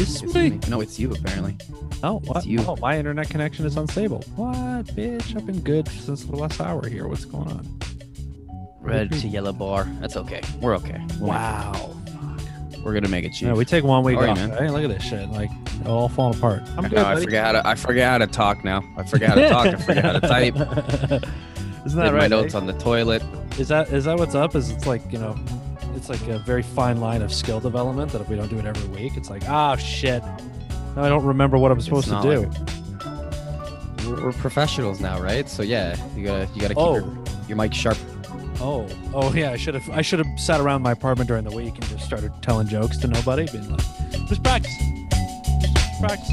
It's It's me. me. No, it's you apparently. Oh, what? you. Oh, my internet connection is unstable. What, bitch? I've been good since the last hour here. What's going on? Red to yellow bar. That's okay. We're okay. We'll Wow. We're gonna make it, Chief. Yeah, we take one week off. man? Right? Look at this shit. Like all falling apart. I'm I good. know, I forget how to. I forget how to talk now. I forget how to talk. I forget how to type. Isn't that Did my notes eh? on the toilet. Is that is that what's up? Is it's like you know, it's like a very fine line of skill development that if we don't do it every week, it's like ah shit. Now I don't remember what I'm supposed to do. like- We're, we're professionals now, right? So yeah, you gotta you gotta keep Oh. your, your mic sharp. Oh, oh yeah. I should have I should have sat around my apartment during the week and just started telling jokes to nobody, being like, just practice, just practice.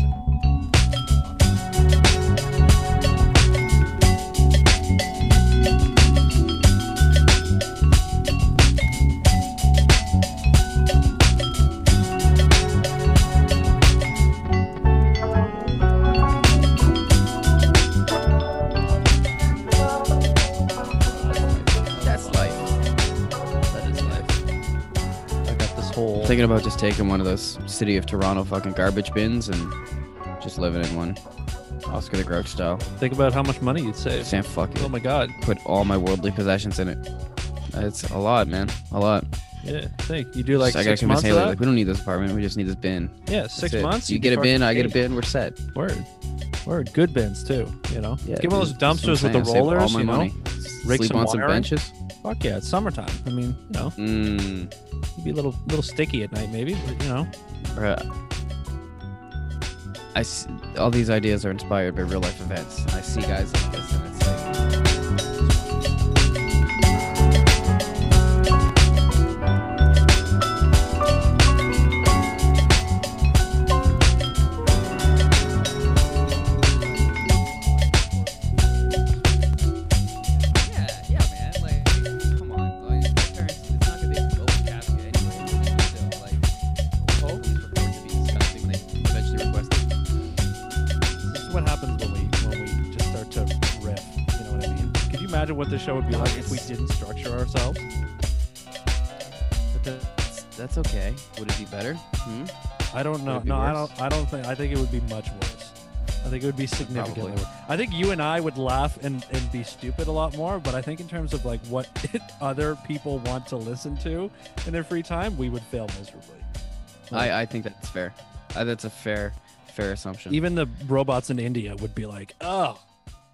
Thinking about just taking one of those city of Toronto fucking garbage bins and just living in one. Oscar the Grouch style. Think about how much money you'd save. Sam, fuck it. Oh my god. Put all my worldly possessions in it. It's a lot, man. A lot. Yeah. Think you do like Just- I gotta six convince Haley, like, we don't need this apartment. We just need this bin. yeah, That's six it. months. You you'd get a bin, I get a bin. We're set. Word. Word. Good bins too. You know. Yeah, Give of those dude, that's what I'm dumpsters with the rollers. All my you know. money. Rig Sleep some on some wiring. benches. Fuck yeah, it's summertime. I mean, you know, Mm, you'd be a little little sticky at night maybe, but you know. bruh. I s- all these ideas are inspired by real life events. I see guys like this, and it's like, the show would be like if we didn't structure ourselves? But That's, that's okay. Would it be better? Hmm? I don't know. No, I don't. I don't think. I think it would be much worse. I think it would be significantly Probably. worse. I think you and I would laugh and, and be stupid a lot more, but I think in terms of like what other people want to listen to in their free time, we would fail miserably. Like, I, I think that's fair. Uh, that's a fair fair assumption. even the robots in India would be like, oh,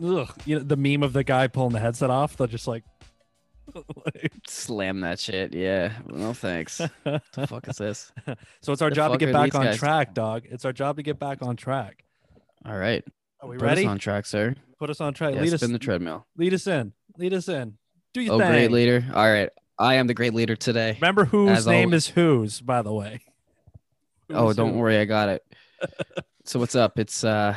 ugh. You know, the meme of the guy pulling the headset off. They're just like, like- Slam that shit. Yeah. No thanks. the fuck is this? so it's our The job to get back on guys? track, dog. It's our job to get back on track. All right. Are we ready? Put ready? us on track, sir. Put us on track. Yeah, lead us. in the treadmill. lead us in. Lead us in. Do your Oh, thing. great leader. All right. I am the great leader today. Remember whose As name always. is whose, by the way. Oh, don't who. worry, I got it. so what's up? It's uh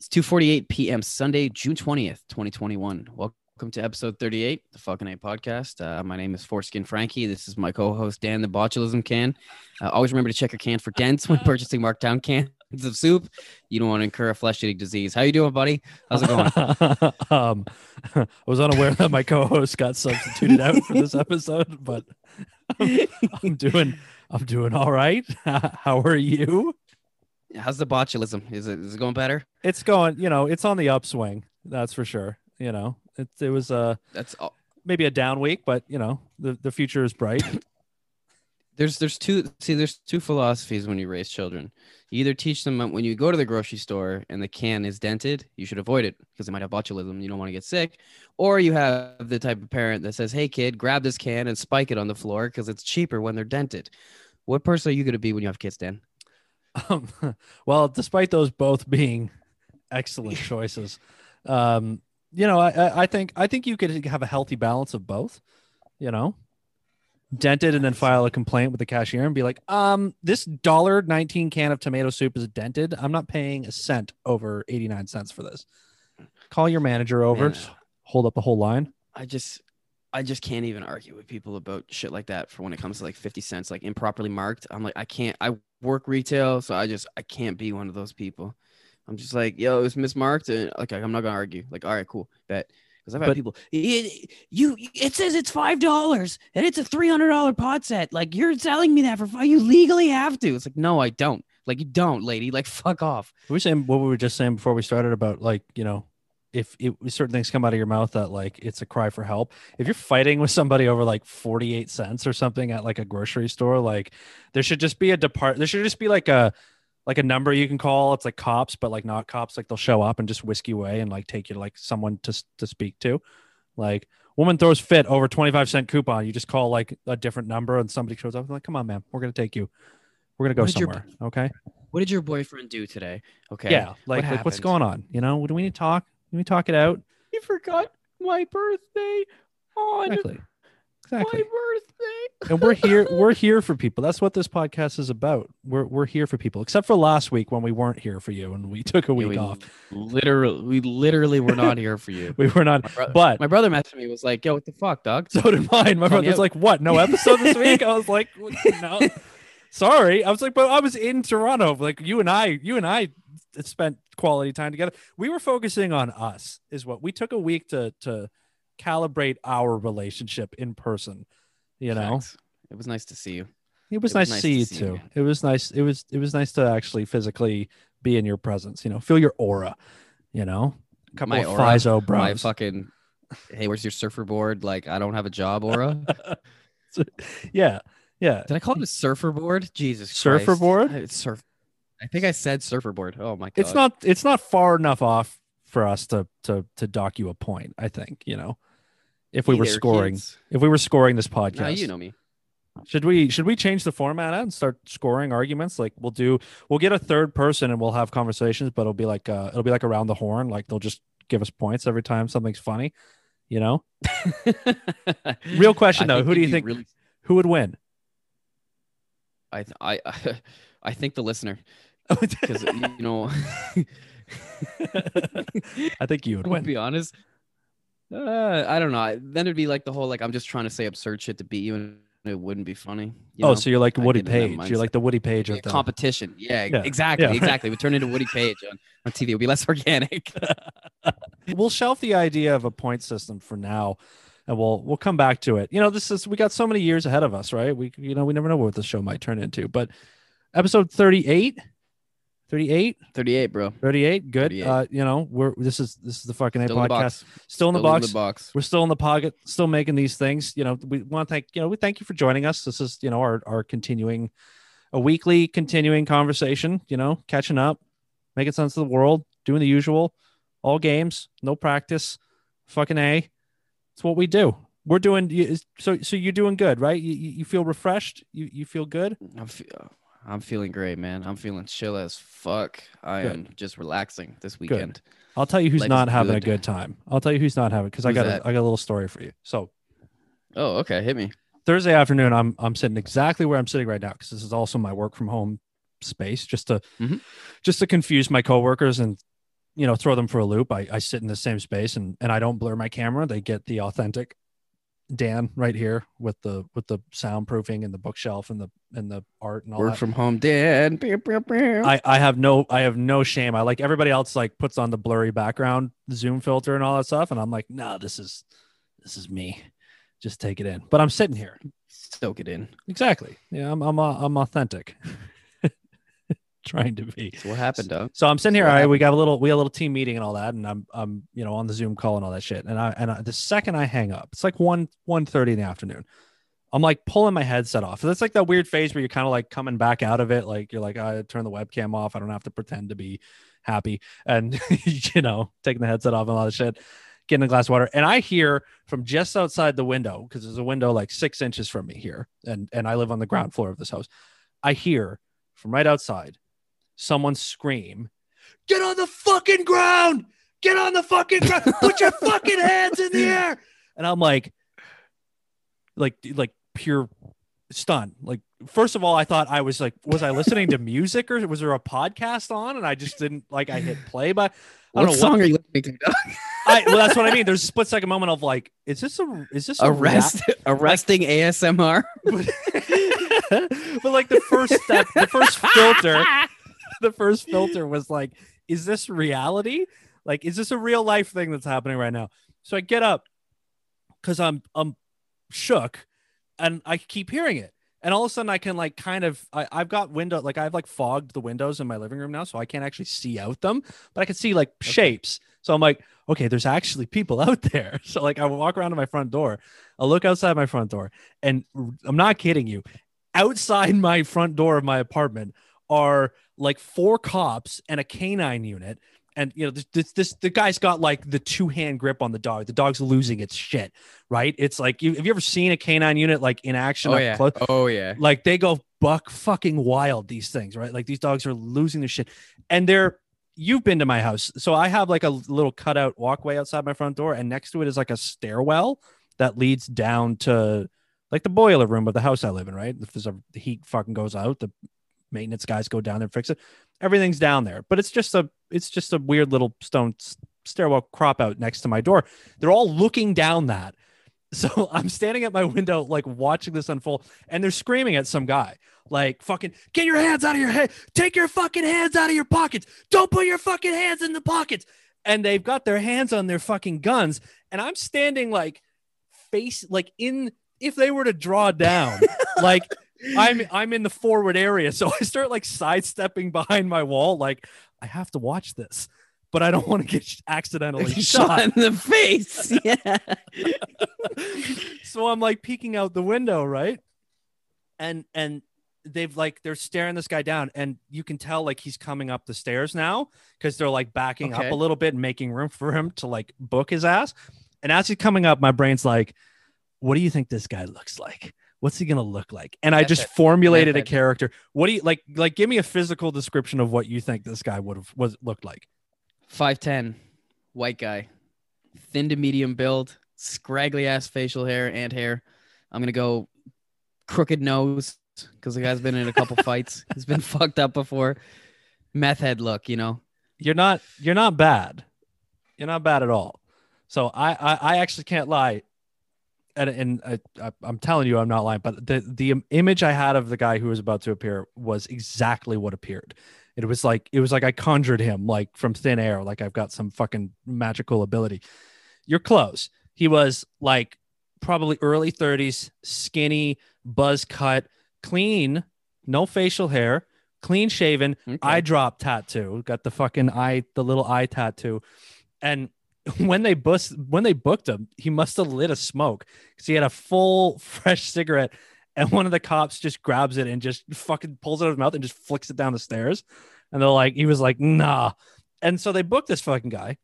it's 2:48 p.m. Sunday, June 20th, 2021. Welcome to episode 38, the fucking A podcast. Uh, my name is Foreskin Frankie. This is my co-host Dan, the botulism can. Uh, always remember to check your can for dents when purchasing Markdown cans of soup. You don't want to incur a flesh-eating disease. How you doing, buddy? How's it going? um, I was unaware that my co-host got substituted out for this episode, but I'm doing I'm doing all right. How are you? How's the botulism? Is it is it going better? It's going, you know, it's on the upswing. That's for sure. You know, it it was uh, a That's all. maybe a down week, but you know, the the future is bright. there's there's two see there's two philosophies when you raise children you either teach them when you go to the grocery store and the can is dented you should avoid it because it might have botulism you don't want to get sick or you have the type of parent that says hey kid grab this can and spike it on the floor because it's cheaper when they're dented what person are you going to be when you have kids dan Um, well, despite those both being excellent choices, um, you know, I- I, think I think you could have a healthy balance of both. You know, dented and then file a complaint with the cashier and be like, um, this dollar nineteen can of tomato soup is dented. I'm not paying a cent over eighty nine cents for this. Call your manager over. Man, hold up the whole line. i just i just can't even argue with people about shit like that for when it comes to like 50 cents like improperly marked. I'm like i can't i work retail so i just i can't be one of those people. I'm just like yo it's mismarked and like, i'm not gonna argue. Like all right cool bet. Because i've had But- people "It- you it says it's five dollars and it's a three hundred dollar pot set. Like you're selling me that for five you legally have to. It's like no i don't. Like you don't, lady. Like fuck off. We were saying what we were just saying before we started about like you know if it, certain things come out of your mouth that like it's a cry for help if you're fighting with somebody over like 48 cents or something at like a grocery store like there should just be a depart there should just be like a like a number you can call. It's like cops but like not cops like they'll show up and just whisk you away and like take you to like someone to to speak to. Like woman throws fit over 25 cent coupon. You just call like a different number and somebody shows up and like come on man we're gonna take you. We're gonna go What did your- somewhere. Okay? What did your boyfriend do today? Okay. yeah like, like what's going on? You know do we need to talk do we talk it out? You forgot my birthday on exactly. Exactly. my birthday. and we're here we're here for people. That's what this podcast is about. We're we're here for people except for last week when we weren't here for you and we took a Yeah, week we off. Literally, we literally were not here for you. we were not My, bro- but my brother messaged me was like, "Yo, what the fuck, dog?" so did mine. My Call me brother's like what? No episode this week? I was like no sorry. I was like but i was in toronto. Like you and i you and i spent quality time together we were focusing on us is what we took a week to to calibrate our relationship in person you know Facts. it was nice to see you. It was It was nice to see you see too. man. It was nice. It was it was nice to actually physically be in your presence. You know, feel your aura. You know, a couple My of aura, Fizo My fucking, hey, where's your surfer board? Like, I don't have a job, aura. yeah, yeah. Did I call it a surfer board? Jesus, Surfer Christ. board? It's surf. I think I said surfer board. Oh my god. It's not. It's not far enough off for us to to to dock you a point. I think. You know, if we Hey were there, scoring, kids. if we were scoring this podcast, Nah, you know me. should we should we change the format and start scoring arguments? Like we'll do. We'll get a third person and we'll have conversations, but it'll be like uh, it'll be like around the horn. Like they'll just give us points every time something's funny. You know, Real question, though, who do you think- Really, who would win? I th- I I think the listener because you know. I think you would to win. be honest. Uh, I don't know. I- Then it'd be like the whole like I'm just trying to say absurd shit to beat you, and it wouldn't be funny. You oh, know? so you're like I Woody get in that Paige. You're like the Woody Paige of be the competition. Yeah, Yeah, exactly, yeah, exactly. We turn into Woody Paige on, on TV. It'll be less organic. We'll shelf the idea of a point system for now, and we'll we'll come back to it. You know, this is we got so many years ahead of us, right? We you know we never know what the show might turn into. But episode 38, 38, 38, bro. 38, good. 38. Uh, you know, we're this is this is the fucking A Still in the podcast. box. Still in the Still box. we're still in the pocket, still making these things. You know, we want to thank you know we thank you for joining us. This is you know our our continuing a weekly continuing conversation. You know, catching up, making sense of the world, doing the usual, all games, no practice, fucking a. It's what we do. We're doing you- so. So you're doing good, right? You, you feel refreshed. You you feel good. I'm, fe- I'm feeling great, man. I'm feeling chill as fuck. I Good. am just relaxing this weekend. Good. I'll tell you who's Life not having a good. good time. I'll tell you who's not having because I got a? I got a little story for you. So Oh, okay. Hit me. Thursday afternoon, I'm I'm sitting exactly where I'm sitting right now because this is also my work from home space, just to Mhm. just to confuse my coworkers and you know throw them for a loop. I, I sit in the same space and and I don't blur my camera. They get the authentic Dan right here with the with the soundproofing and the bookshelf and the and the art and all Work that. from home, Dan. I, I have no I have no shame. I like everybody else like puts on the blurry background zoom filter and all that stuff, and I'm like, no, this is this is me. Just take it in. But I'm sitting here. Stoke it in. Exactly. Yeah, I'm I'm uh, I'm authentic. Trying to be. So what happened, dog? So I'm sitting here. All we got a little we got a little team meeting and all that, and I'm I'm you know on the Zoom call and all that shit. And I and I, the second I hang up, it's like one one thirty in the afternoon. I'm like pulling my headset off. That's like that weird phase where you're kind of like coming back out of it. Like you're like, I turn the webcam off. I don't have to pretend to be happy, and you know, taking the headset off and all that shit. Getting a glass of water, and I hear from just outside the window because there's a window like six inches from me here, and and I live on the ground floor of this house. I hear from right outside someone scream, "Get on the fucking ground! Get on the fucking ground! Put your fucking hands in the air!" And I'm like, like, like pure stun. Like, first of all, I thought I was like, was I listening to music or was there a podcast on? And I just didn't like. I hit play, but I What don't know song are you listening to? I well, that's what I mean. There's a split second moment of like, is this a is this a rea- Arrest, arresting ASMR. but, but like the first step, the first filter, the first filter was like, is this reality? Like, is this a real life thing that's happening right now? So I get up because I'm I'm shook and I keep hearing it. and all of a sudden I can like kind of I, I've got window like I've like fogged the windows in my living room now, so I can't actually see out them, but I can see like shapes. So I'm like, okay, there's actually people out there. So like I walk around to my front door, I look outside my front door, and I'm not kidding you. Outside my front door of my apartment are like four cops and a canine unit and you know this, this, this the guy's got like the two hand grip on the dog. The dog's losing its shit, right? It's like you have you ever seen a canine unit like in action? Oh yeah. close? Oh yeah. Like they go buck fucking wild. These things, right? Like these dogs are losing their shit, and they're. You've been to my house, so I have like a little cutout walkway outside my front door, and next to it is like a stairwell that leads down to like the boiler room of the house I live in. Right? If there's a the heat fucking goes out, the maintenance guys go down there and fix it. Everything's down there, but it's just a it's just a weird little stone stairwell crop out next to my door. They're all looking down that. So I'm standing at my window, like watching this unfold, and they're screaming at some guy, like, fucking, get your hands out of your head. Take your fucking hands out of your pockets. Don't put your fucking hands in the pockets. And they've got their hands on their fucking guns. And I'm standing like face, like in, if they were to draw down, like I'm I'm in the forward area. So I start like sidestepping behind my wall, like I have to watch this, but I don't want to get accidentally shot shot. in the face. Yeah. so I'm like peeking out the window, right? And and they've like they're staring this guy down, and you can tell like he's coming up the stairs now because they're like backing Okay. up a little bit and making room for him to like book his ass. And as he's coming up, my brain's like, "What do you think this guy looks like? What's he gonna look like?" And I just formulated a character. What do you like? Like, give me a physical description of what you think this guy would have was looked like. Five ten, white guy, thin to medium build, scraggly ass facial hair and hair. I'm gonna go crooked nose because the guy's been in a couple fights. He's been fucked up before. Meth head look, you know. you're not you're not bad you're not bad at all so i i, I actually can't lie and, and I, i'm telling you i'm not lying but the the image i had of the guy who was about to appear was exactly what appeared it was like it was like i conjured him like from thin air like i've got some fucking magical ability you're close he was like probably early 30s skinny buzz cut clean no facial hair clean shaven Okay. eye drop tattoo. Got the fucking eye, the little eye tattoo. And when they bus when they booked him, he must have lit a smoke because he had a full fresh cigarette. And one of the cops just grabs it and just fucking pulls it out of his mouth and just flicks it down the stairs. And they're like, he was like, nah. And so they booked this fucking guy.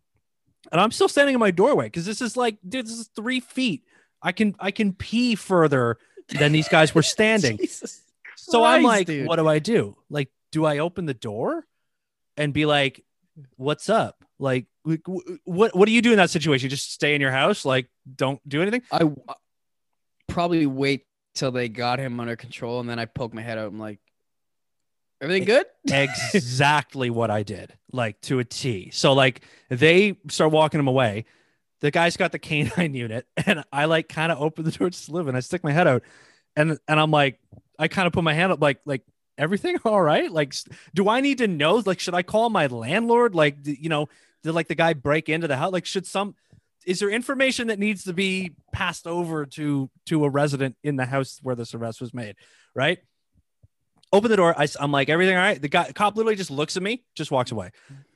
And I'm still standing in my doorway because this is like, dude, this is three feet. I can I can pee further than these guys were standing. So I'm like, dude. what do I do? Like, do I open the door and be like, what's up? Like, wh- wh- what what do you do in that situation? Just stay in your house, like, don't do anything. I probably wait till they got him under control, and then I poke my head out. I'm like, everything good? exactly what I did, like to a T. So like they start walking him away. The guy's got the canine unit, and I like kind of open the door to live, and I stick my head out, and and I'm like, I kind of put my hand up, like like everything all right? Like, do I need to know? Like, should I call my landlord? Like, you know, did like the guy break into the house? Like, should some is there information that needs to be passed over to to a resident in the house where this arrest was made? Right open the door. I, am like, everything all right? The guy, cop literally just looks at me, just walks away.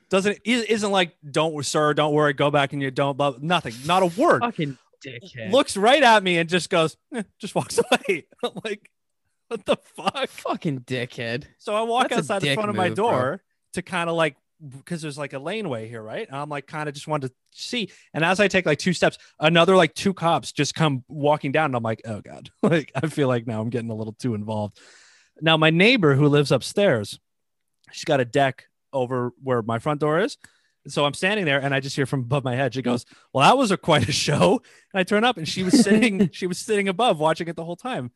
Doesn't is- isn't like, don't sir, don't worry, go back and you don't. Blah, nothing, not a word. Fucking dickhead. Looks right at me and just goes, eh, just walks away. I'm like, what the fuck? fucking dickhead. So I walk That's outside the front of my move, bro. door to kind of like because there's like a laneway here, right? And I'm like kind of just wanted to see. And as I take like two steps, another like two cops just come walking down, and I'm like, oh god, like I feel like now I'm getting a little too involved. Now my neighbor who lives upstairs, she's got a deck over where my front door is. So I'm standing there and I just hear from above my head. She goes, Well, that was a quite a show. And I turn up and she was sitting, she was sitting above watching it the whole time.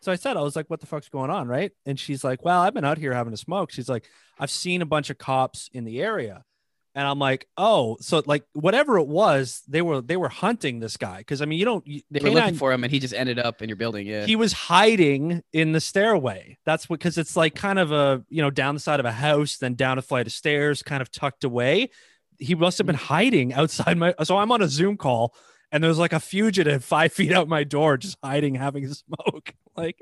So I said, I was like, what the fuck's going on? Right. And she's like, well, I've been out here having a smoke. She's like, I've seen a bunch of cops in the area. And I'm like, oh, so like whatever it was, they were they were hunting this guy. Cause I mean, you don't you- They were looking for him, and he just ended up in your building. Yeah. he was hiding in the stairway. That's what because it's like kind of a you know down the side of a house, then down a flight of stairs, kind of tucked away. He must have been mm. hiding outside my. So I'm on a Zoom call, and there's like a fugitive five feet out my door, just hiding, having a smoke. Like,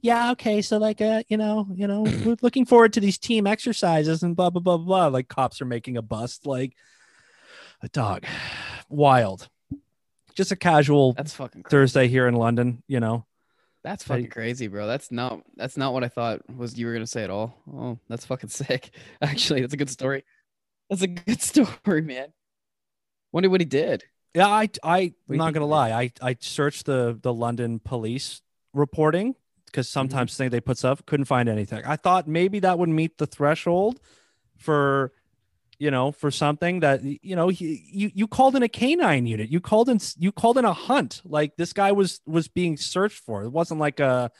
yeah, okay, so like, uh, you know, you know, we're looking forward to these team exercises and blah blah blah blah. Like cops are making a bust, like a dog, wild. Just a casual That's fucking crazy. Thursday here in London, you know. That's Hey. fucking crazy, bro. That's not that's not what I thought was you were gonna say at all. Oh, that's fucking sick. Actually, that's a good story. That's a good story, man. Wonder what he did. Yeah, I I do am not gonna lie. I I searched the the London police reporting because mm-hmm. sometimes thing they put stuff couldn't find anything. I thought maybe that would meet the threshold for you know for something that you know you you, you called in a canine unit. You called in you called in a hunt. Like this guy was was being searched for. It wasn't like a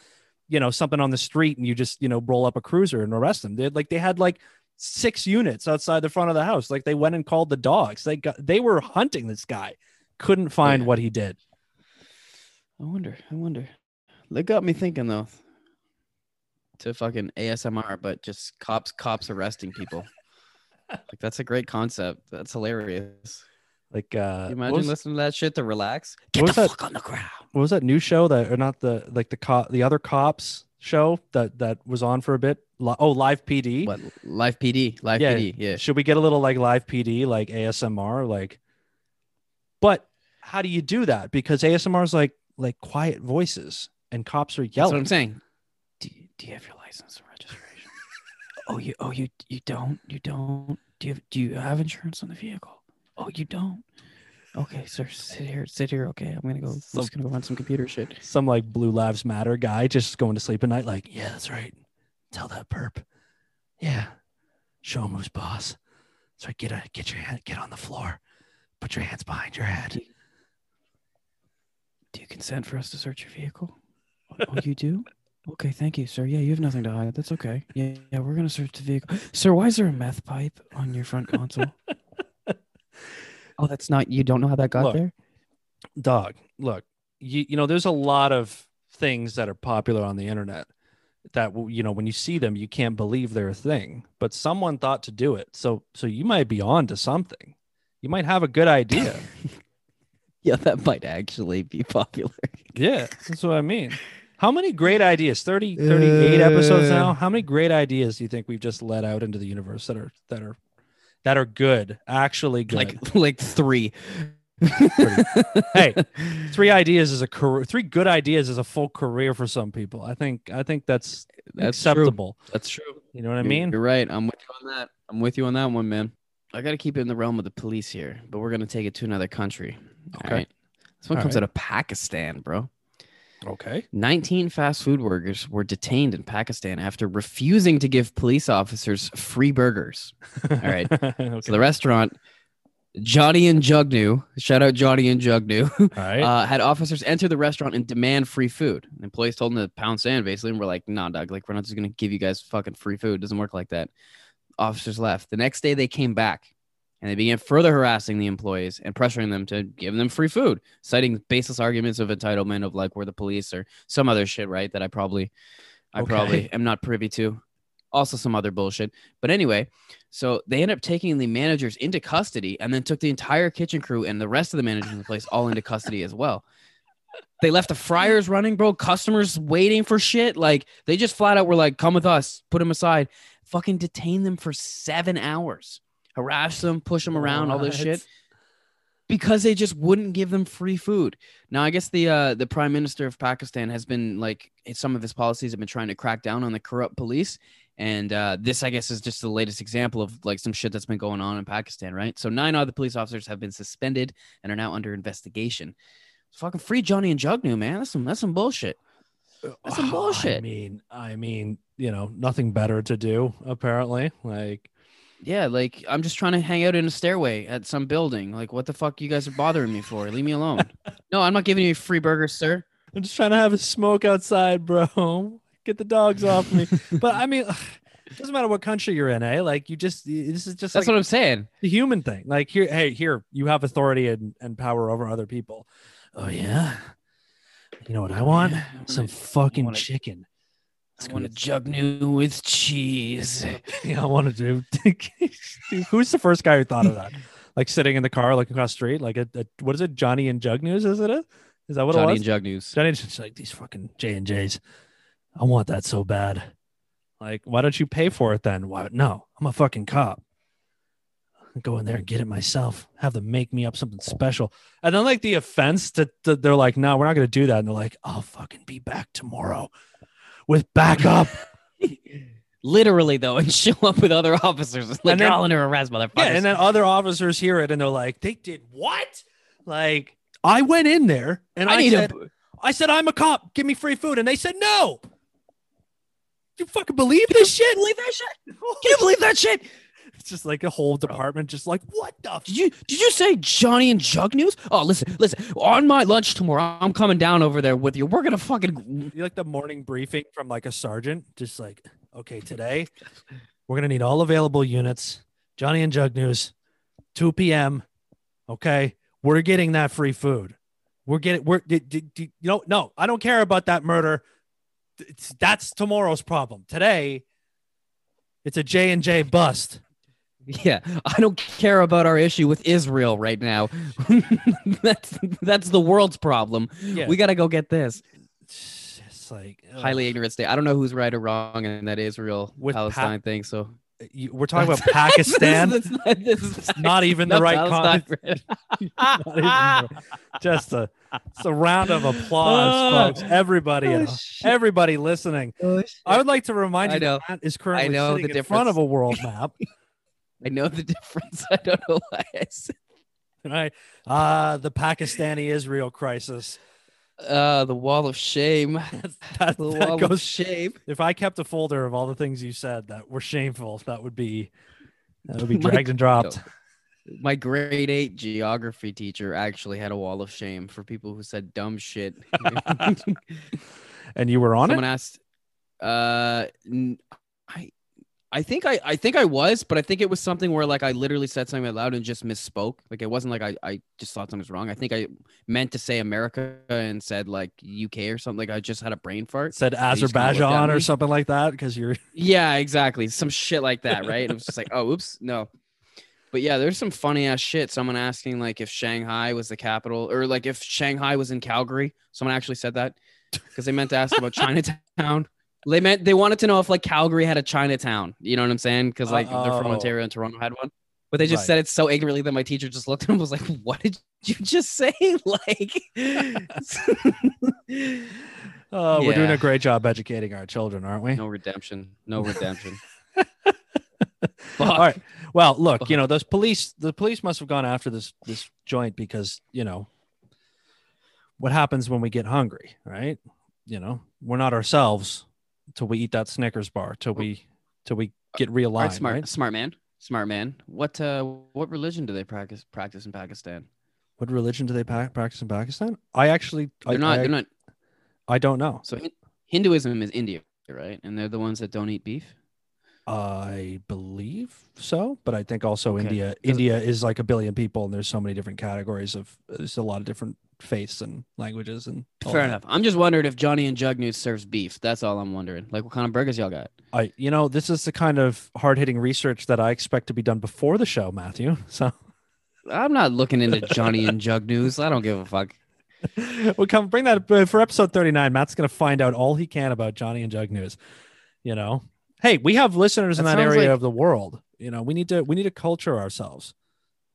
you know something on the street and you just you know roll up a cruiser and arrest them. They had, like they had like six units outside the front of the house. Like they went and called the dogs. They got they were hunting this guy. Couldn't find Yeah. what he did. I wonder. I wonder. That got me thinking though. To fucking ASMR, but just cops cops arresting people. like that's a great concept. That's hilarious. Like uh Can you imagine was, listening to that shit to relax? what Get was the that- fuck on the ground. what was that new show that or not the like the cop the other cops show that that was on for a bit? Oh, live PD. What live PD? Live Yeah. PD. Yeah. Should we get a little like live PD, like ASMR, like? But how do you do that? Because ASMR is like like quiet voices, and cops are That's what. I'm saying. Do you, do you have your license and registration? oh, you oh you you don't you don't do you have, do you have insurance on the vehicle? Oh, you don't. Okay, sir, sit here, sit here. Okay, I'm gonna go. I'm just gonna go run some computer shit. Some like Blue Lives Matter guy just going to sleep at night, like, yeah, that's right. Tell that perp, yeah, show him who's boss. So get a, get your hand, get on the floor, put your hands behind your head. Do you consent for us to search your vehicle? Oh, you do? Okay, thank you, sir. Yeah, you have nothing to hide. That's okay. Yeah, yeah, we're gonna search the vehicle. Sir, why is there a meth pipe on your front console? oh, that's not. You don't know how that got Look, there. dog look you, you know there's a lot of things that are popular on the internet that you know when you see them you can't believe they're a thing but someone thought to do it so so you might be on to something you might have a good idea Yeah, that might actually be popular. yeah that's what i mean how many great ideas 30 38 episodes now Uh. how many great ideas do you think we've just let out into the universe that are that are that are good actually good Like like three. Hey, three ideas is a career three good ideas is a full career for some people i think i think that's That's true. acceptable That's true. you know what i mean You're right. I'm with you on that. I'm with you on that one, man. I got to keep it in the realm of the police here, but we're gonna take it to another country. Okay. right. This one All comes right. out of Pakistan, bro. Okay 19 fast food workers were detained in Pakistan after refusing to give police officers free burgers. all right. okay. So the restaurant, Johnny and Jugnu, shout out Johnny and Jugnu, right uh, had officers enter the restaurant and demand free food. And employees told them to pound sand basically, and we're like, "Nah, dog. Like, we're not just gonna give you guys fucking free food. It doesn't work like that." Officers left. The next day, they came back and they began further harassing the employees and pressuring them to give them free food, citing baseless arguments of entitlement of like we're the police or some other shit, right? That I probably, I Okay. probably am not privy to. Also, some other bullshit. But anyway, so they ended up taking the managers into custody and then took the entire kitchen crew and the rest of the managers in the place all into custody as well. They left the fryers running, bro. Customers waiting for shit. Like they just flat out were like, come with us, put them aside, fucking detain them for seven hours, harass them, push them around, all this shit because they just wouldn't give them free food. Now, I guess the uh, the prime minister of Pakistan has been like some of his policies have been trying to crack down on the corrupt police, and uh, this I guess is just the latest example of like some shit that's been going on in Pakistan, right? So nine other police officers have been suspended and are now under investigation. Fucking free Johnny and Jugnu, man. That's some that's some bullshit. That's some Oh, I mean, I mean, you know, nothing better to do apparently. Like, Yeah, like I'm just trying to hang out in a stairway at some building. Like, what the fuck you guys are bothering me for? Leave me alone. no, I'm not giving you free burgers, sir. I'm just trying to have a smoke outside, bro. Get the dogs off me. but I mean, it doesn't matter what country you're in, eh? Like, you just this is just That's like what I'm saying. the human thing. Like, here, hey, here, you have authority and, and power over other people. Oh yeah. You know what I want? Yeah, I Some fucking chicken. I want a Jugnu with cheese. Yeah, I want to do. Who's the first guy who thought of that? Like sitting in the car, looking across the street, like a, a what is it, Johnny and Jug News? Is it a Is that what Johnny it was? Johnny and Jug News. Johnny's just like these fucking J and J's. I want that so bad. Like, why don't you pay for it then? Why? No, I'm a fucking cop. I'll go in there and get it myself. Have them make me up something special. And then like the offense that that they're like, no, we're not gonna do that. And they're like, I'll fucking be back tomorrow with backup. Literally though, and show up with other officers. Like And then- all under arrest, motherfuckers. yeah, and then other officers hear it and they're like, they did what? Like, I went in there and I, I said, a I said, I'm a cop. Give me free food. And they said, no. You fucking believe this shit? believe that shit. Can you believe that shit? Just like a whole department, just like, what the? F-? Did you did you say Johnny and Jug News? Oh, listen, listen. On my lunch tomorrow, I'm coming down over there with you. We're gonna fucking You like the morning briefing from like a sergeant, just like, okay, today we're gonna need all available units. Johnny and Jug News, 2 p.m. Okay, we're getting that free food. We're getting. We're. d- d- d- you know, no, I don't care about that murder. It's, that's tomorrow's problem. Today, it's a J and J bust. Yeah, I don't care about our issue with Israel right now. that's that's the world's problem. Yeah, We gotta go get this. it's like ugh. Highly ignorant state. I don't know who's right or wrong in that Israel With Pa- Palestine thing. So You- we're talking about Pakistan. This is- this is- It's not even the right con- Palestine. Not even the- just a, it's a round of applause, oh, folks. Everybody, Oh, everybody listening. Oh, I would like to remind I you know. that Matt is currently I know sitting the in front of a world map. I know the difference. I don't know why I said right? Ah, the Pakistani Israel crisis. uh, the wall of shame. That, The that wall of goes. shame. If I kept a folder of all the things you said that were shameful, that would be that would be My dragged and dropped. My grade eight geography teacher actually had a wall of shame for people who said dumb shit. And you were on Someone it. asked, uh, I, I think I, I think I was, but I think it was something where like I literally said something out loud and just misspoke. Like it wasn't like I, I just thought something was wrong. I think I meant to say America and said like UK or something. Like I just had a brain fart. Said just kinda looked at Azerbaijan or something like that because you're Yeah, exactly. Some shit like that, right? And it was just like, oh, oops, no. But yeah, there's some funny ass shit. Someone asking like if Shanghai was the capital, or like if Shanghai was in Calgary. Someone actually said that because they meant to ask about Chinatown. They meant they wanted to know if like Calgary had a Chinatown. You know what I'm saying? Because like they're from Ontario and Toronto had one. But they just Right. said it so ignorantly that my teacher just looked at him and was like, "What did you just say?" Like, Oh, we're doing a great job educating our children, aren't we? no redemption, no redemption. All right. Well, look, you know, those police, the police must have gone after this this joint because you know what happens when we get hungry, right? You know, we're not ourselves till we eat that Snickers bar, till we till we get All right, realigned. smart, right? smart man, smart man. What uh, what religion do they practice practice in Pakistan? What religion do they pa- practice in Pakistan? I actually, I, They're not. I, they're not. I don't know. So Hinduism is India, right? And they're the ones that don't eat beef. I believe so, but I think also Okay. India. India is like a billion people, and there's so many different categories of. There's a lot of different faiths and languages and. all Fair that. enough. I'm just wondering if Johnny and Jug News serves beef. That's all I'm wondering. Like, what kind of burgers y'all got? I, you know, this is the kind of hard hitting research that I expect to be done before the show, Matthew. So I'm not looking into Johnny and Jug News. I don't give a fuck. we'll come bring that uh, for episode 39. Matt's going to find out all he can about Johnny and Jug News. You know, hey, we have listeners in That that area like- of the world. You know, we need to we need to culture ourselves.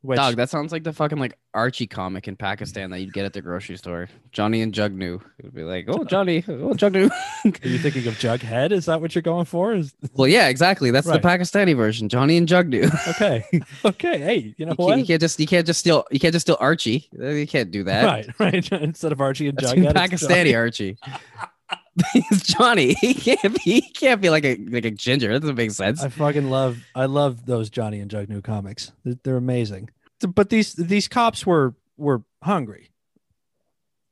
Which, Dog, that sounds like the fucking like Archie comic in Pakistan that you'd get at the grocery store. Johnny and Jugnu. It would be like, oh Johnny, oh Jugnu. Are you thinking of Jughead? Is that what you're going for? Is well, yeah, exactly. That's Right. the Pakistani version. Johnny and Jugnu. Okay, okay. Hey, you know You what? you can't just you can't just steal you can't just steal Archie. You can't do that. right, right. Instead of Archie and That's Jughead, it's Pakistani Archie. It's Johnny. He can't be. He can't be like a like a ginger. That doesn't make sense. I fucking love I love those Johnny and Jug New comics. They're, they're amazing. But these these cops were were hungry.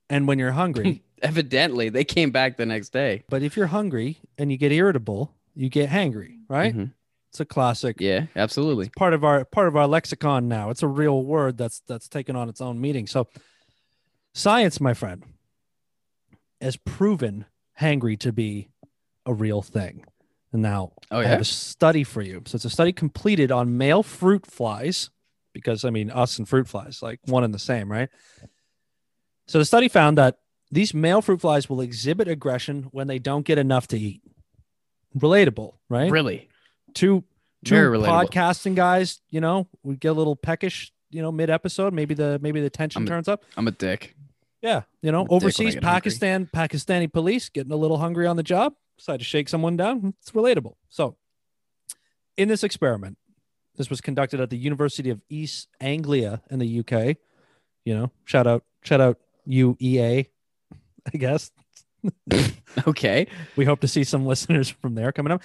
And when you're hungry, Evidently, they came back the next day. but if you're hungry and you get irritable, you get hangry, right? Mhm. It's a classic Yeah, absolutely. part of our part of our lexicon now. It's a real word that's that's taken on its own meaning. So science, my friend, has proven hangry to be a real thing. And now Oh I have a study for you. So it's a study completed on male fruit flies, because I mean us and fruit flies, like one and the same, right? So the study found that these male fruit flies will exhibit aggression when they don't get enough to eat. Relatable, right? Really? Two two podcasting guys, you know, we get a little peckish, you know, mid episode. Maybe the maybe the tension I'm- turns up. I'm a dick. Yeah, you know, I'm a dick when I overseas get hungry. Pakistan Pakistani police getting a little hungry on the job, decide to shake someone down. It's relatable. So, in this experiment, this was conducted at the University of East Anglia in the UK. You know, shout out, shout out UEA, I guess. Okay. We hope to see some listeners from there coming up.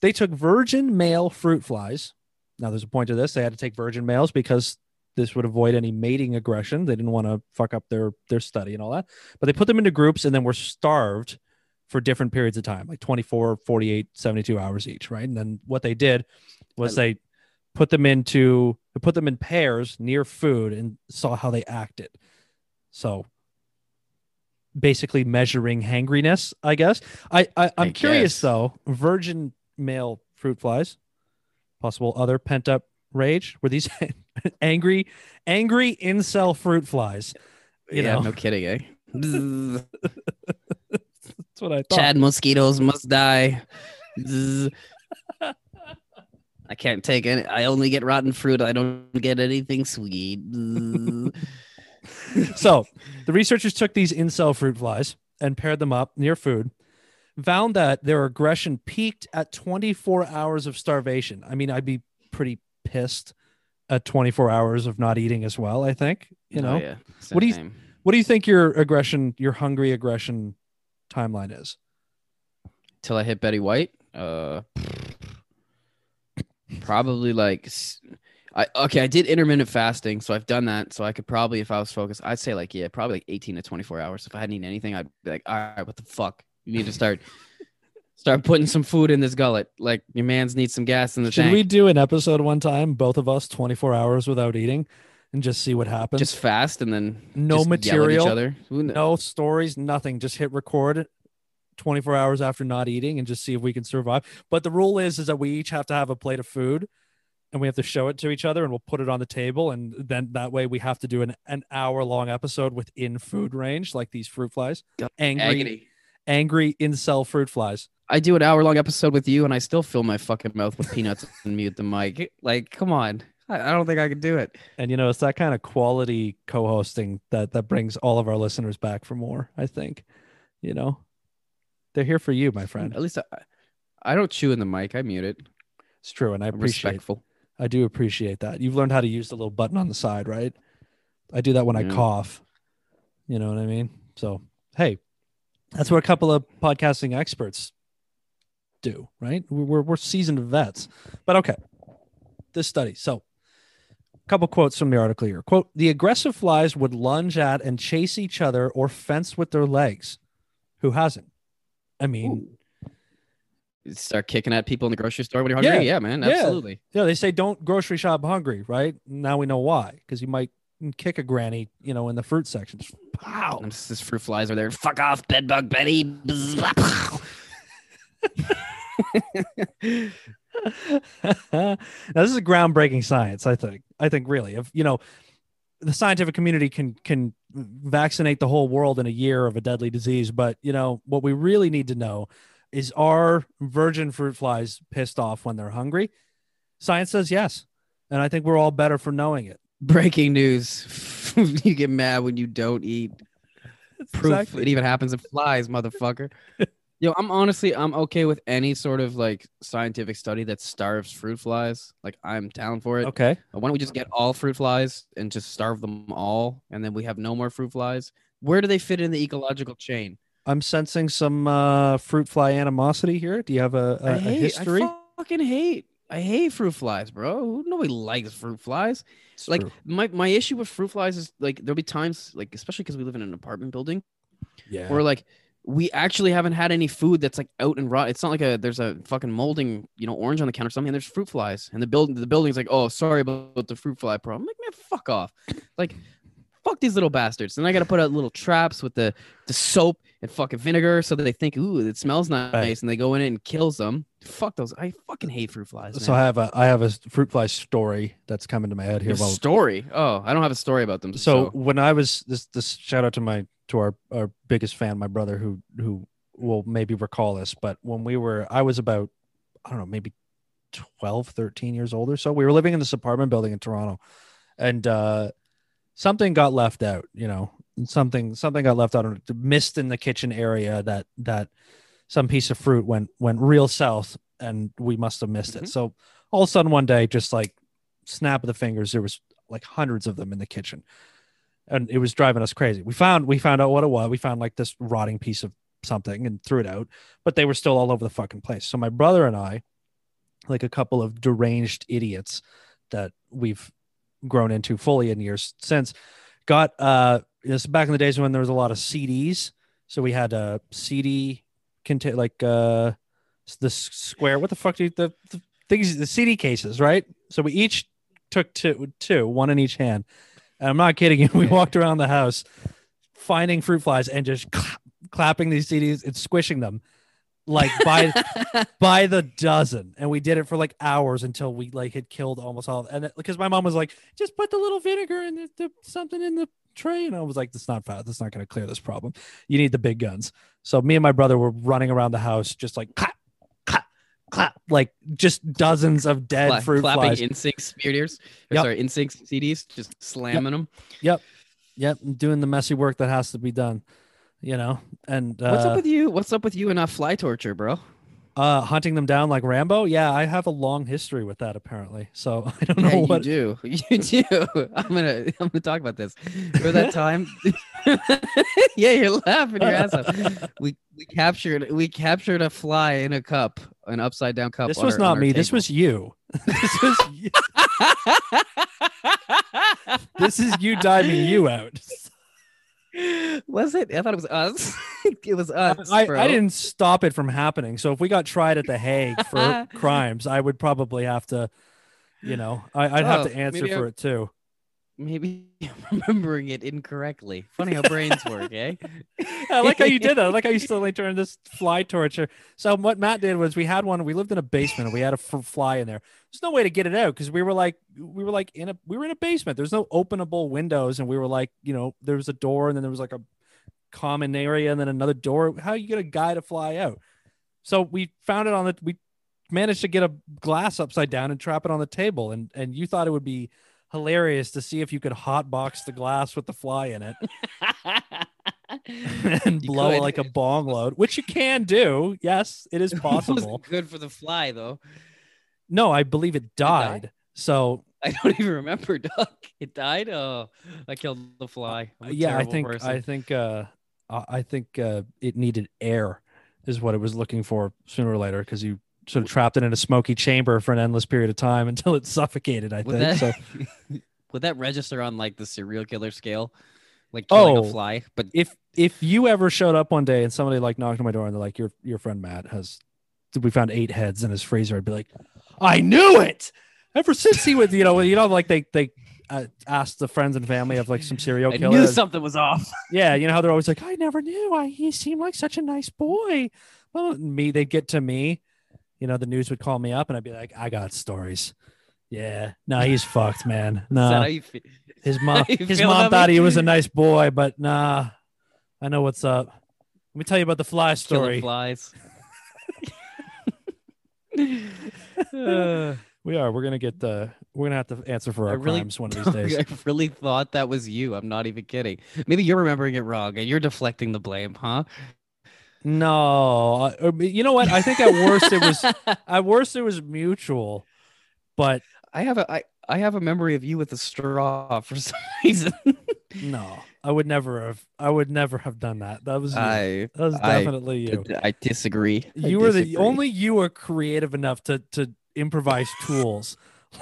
They took virgin male fruit flies. Now, there's a point to this. They had to take virgin males because this would avoid any mating aggression. They didn't want to fuck up their their study and all that. But they put them into groups and then were starved for different periods of time, like 24, 48, 72 hours each, right? And then what they did was they put them into put them in pairs near food and saw how they acted. So basically measuring hangriness, I guess. I, I I'm I curious guess. though. Virgin male fruit flies, possible other pent up rage. Were these angry, angry incel fruit flies? You yeah, know, no kidding, eh? That's what I thought. Chad mosquitoes must die. I can't take any. I only get rotten fruit. I don't get anything sweet. So the researchers took these incel fruit flies and paired them up near food found that their aggression peaked at 24 hours of starvation i mean i'd be pretty pissed at 24 hours of not eating as well i think you know Oh, yeah. What do you- what do you think your aggression your hungry aggression timeline is till I hit Betty White. Uh, probably like, I, okay. I did intermittent fasting, so I've done that. So I could probably, if I was focused, I'd say like yeah, probably like eighteen to twenty four hours. If I hadn't eaten anything, I'd be like, all right, what the fuck? You need to start start putting some food in this gullet. Like your man's needs some gas in the should tank. we do an episode one time both of us 24 hours without eating and just see what happens just fast and then No just yell at material, each other. No stories, nothing. Just hit record 24 hours after not eating and just see if we can survive. But the rule is is that we each have to have a plate of food and we have to show it to each other and we'll put it on the table and then that way we have to do an, an hour long episode within food range like these fruit flies. Angry Agony. Angry incel fruit flies. I do an hour long episode with you, and I still fill my fucking mouth with peanuts and mute the mic. Like, come on. I, I don't think I could do it. And you know, it's that kind of quality co-hosting that that brings all of our listeners back for more, I think. You know. They're here for you, my friend. At least I, I don't chew in the mic. I mute it. It's true and I I'm appreciate respectful. I do appreciate that. You've learned how to use the little button on the side, right? I do that when I cough. You know what I mean? So, hey, that's what a couple of podcasting experts do, right? We're, we're, seasoned vets. But okay, this study. So, a couple quotes from the article here. Quote The aggressive flies would lunge at and chase each other or fence with their legs. Who hasn't? I mean, Start kicking at people in the grocery store when you're hungry. Yeah. Yeah, man. Yeah. Absolutely. Yeah, they say don't grocery shop hungry, right? Now we know why, because you might kick a granny, you know, in the fruit section. Just Pow. And this fruit flies are there. Fuck off, bedbug Betty. Now this is a groundbreaking science. I think. I think really, if you know, the scientific community can can vaccinate the whole world in a year of a deadly disease, but you know what we really need to know is are virgin fruit flies pissed off when they're hungry? Science says yes, and I think we're all better for knowing it. Breaking news. you get mad when you don't eat. Proof Exactly. it even happens in flies, motherfucker. Yo, I'm honestly I'm okay with any sort of like scientific study that starves fruit flies. Like I'm down for it. Okay. Why don't we just get all fruit flies and just starve them all, and then we have no more fruit flies? Where do they fit in the ecological chain? I'm sensing some uh, fruit fly animosity here. Do you have a, a, I a hate, history? I fucking hate. I hate fruit flies, bro. Nobody likes fruit flies. It's like true. my my issue with fruit flies is like there'll be times like especially because we live in an apartment building yeah, where like we actually haven't had any food that's like out and rot. It's not like a there's a fucking molding you know orange on the counter or something. And there's fruit flies and the building the building's like oh sorry about the fruit fly problem. I'm like man fuck off. Like fuck these little bastards. And I got to put out little traps with the the soap and fucking vinegar so that they think, ooh, it smells nice, Right. and they go in it and kills them. Fuck those. I fucking hate fruit flies. So I have a I have a fruit fly story that's coming to my head here. Your story. Oh, I don't have a story about them. so So, when I was this this shout out to my to our our biggest fan, my brother who who will maybe recall this, but when we were I was about I don't know, maybe 12, 13 years old or so. We were living in this apartment building in Toronto and uh something got left out, you know. Something something got left out missed in the kitchen area that that some piece of fruit went went real south and we must have missed Mhm. it. So all of a sudden one day just like snap of the fingers there was like hundreds of them in the kitchen and it was driving us crazy we found we found out what it was we found like this rotting piece of something and threw it out but they were still all over the fucking place so my brother and i like a couple of deranged idiots that we've grown into fully in years since got uh this back in the days when there was a lot of cds so we had a cd contain like uh the square what the fuck do you the, the things the cd cases right? So we each took two two one in each hand. And i'm not kidding you we walked around the house finding fruit flies and just clap, clapping these cds and squishing them like by by the dozen and we did it for like hours until we like had killed almost all and because my mom was like just put the little vinegar and the, the, something in the tray and i was like that's not fast that's not going to clear this problem. You need the big guns. So me and my brother were running around the house just like clap clap clap like just dozens of dead Cla- fruit clapping flies. instinct spears. Or Yep. Sorry, instinct CDs, just slamming them. Yep. Yep. Doing the messy work that has to be done you know and uh, What's up with you? What's up with you and uh, fly torture, bro? uh hunting them down like rambo yeah i have a long history with that apparently so i don't know Yeah, what you do. You do. I'm gonna I'm gonna talk about this. For that time? yeah, you're laughing your ass off. We we captured we captured a fly in a cup, an upside down cup. this was our- not me this was you this was you. this is you diving you out was it? I thought it was us. it was us. I. I didn't stop it from happening so if we got tried at the hague for crimes i would probably have to you know I, i'd have Oh, to answer maybe I- for it too Maybe I'm remembering it incorrectly. Funny how brains work, eh? I like how you did that. I like how you slowly turned this fly torture. So what Matt did was we had one. We lived in a basement and we had a f- fly in there. There's no way to get it out because we were like we were like in a we were in a basement. There's no openable windows and we were like you know there was a door and then there was like a common area and then another door. How you guide a fly out? So we found it on the we managed to get a glass upside down and trap it on the table and and you thought it would be hilarious to see if you could hot box the glass with the fly in it and You blow could. like a bong load, which you can do. Yes, it is possible. wasn't good for the fly though. no, I believe it died? died. So I don't even remember, Doc. It died. Oh, I killed the fly. Yeah, I think. I think uh I I think uh it needed air is what it was looking for sooner or later because you sort of trapped it in a smoky chamber for an endless period of time until it suffocated. I would think that so. would that register on like the serial killer scale, like killing Oh. a fly? But If if you ever showed up one day and somebody like knocked on my door and they're like, "Your your friend Matt has we found eight heads in his freezer," I'd be like, "I knew it." Ever since he was, you know, you know, like they they uh, asked the friends and family of like some serial I killer. knew something was off. Yeah, you know how they're always like, I never knew. I he seemed like such a nice boy. Well, me, they'd get to me. You know, the news would call me up, and I'd be like, I got stories. Yeah, no, he's fucked, man. Is that how No, his mom, his mom thought me? he was a nice boy, but nah, I know what's up. Let me tell you about the fly story. Killing flies. Uh, We are. We're gonna get the. We're gonna have to answer for I our really crimes one of these days. I really thought that was you. I'm not even kidding. Maybe you're remembering it wrong and you're deflecting the blame, huh? No, uh, you know what? I think at worst it was. At worst it was mutual, but I have a I, I have a memory of you with a straw for some reason. No, I would never have. I would never have done that. That was you. I that was I- definitely you. I disagree. I You were the only you were creative enough to to improvise tools.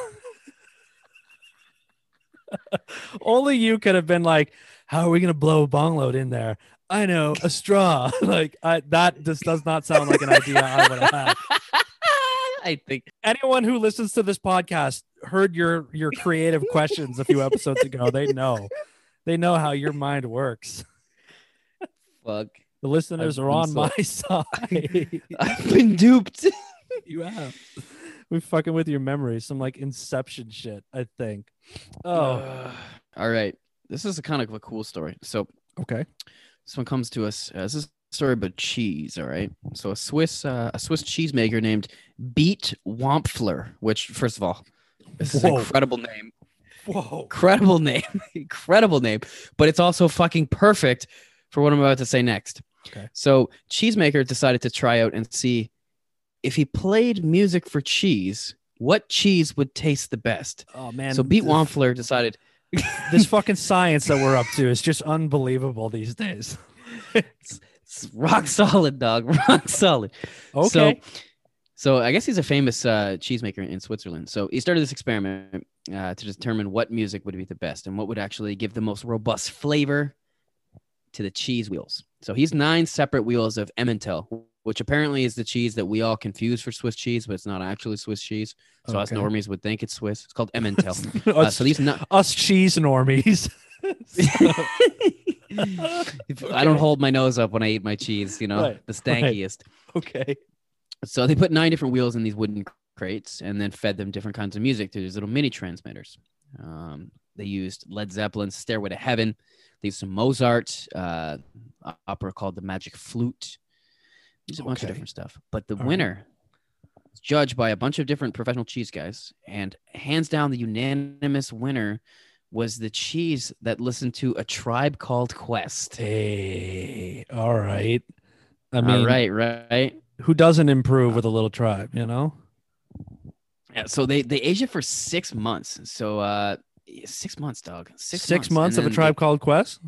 only you could have been like, "How are we gonna blow a bong load in there?" I know a straw. like I, that just does not sound like an idea I would have. I think Anyone who listens to this podcast heard your your creative questions a few episodes ago. They know. they know how your mind works. Fuck. The listeners I've are on so- my side. I've been duped. you have. We're fucking with your memories. Some like Inception shit. I think. Oh, Uh, all right. This is a kind of a cool story. So okay. This one comes to us. Uh, this is a story about cheese. All right. So a Swiss, uh, a Swiss cheesemaker named Beat Wampfler, which first of all, this is an incredible name. Whoa. Incredible name. incredible name. But it's also fucking perfect for what I'm about to say next. Okay. So cheesemaker decided to try out and see if he played music for cheese, what cheese would taste the best. Oh man. so Beat Wampfler decided This fucking science that we're up to is just unbelievable these days. it's rock solid, dog. Rock solid. Okay. So, so I guess he's a famous uh, cheesemaker in Switzerland. So he started this experiment uh, to determine what music would be the best and what would actually give the most robust flavor to the cheese wheels. So he's nine separate wheels of Emmental, which apparently is the cheese that we all confuse for Swiss cheese, but it's not actually Swiss cheese. So us normies would think it's Swiss. It's called Emmental. uh, so these not. us cheese normies. If I don't hold my nose up when I eat my cheese, you know, Right, the right. stankiest. okay. So they put nine different wheels in these wooden crates and then fed them different kinds of music through these little mini transmitters. Um, they used Led Zeppelin's Stairway to Heaven. They used some Mozart uh, opera called The Magic Flute. These a bunch of different stuff. But the All right. winner was judged by a bunch of different professional cheese guys, and hands down, the unanimous winner was the cheese that listened to a tribe called Quest. Hey, all right. I mean, All right, right. who doesn't improve with a little tribe, you know? Yeah, so they they aged it for six months. So uh, six months, dog. Six, Six, months, months, of a tribe they- called Quest?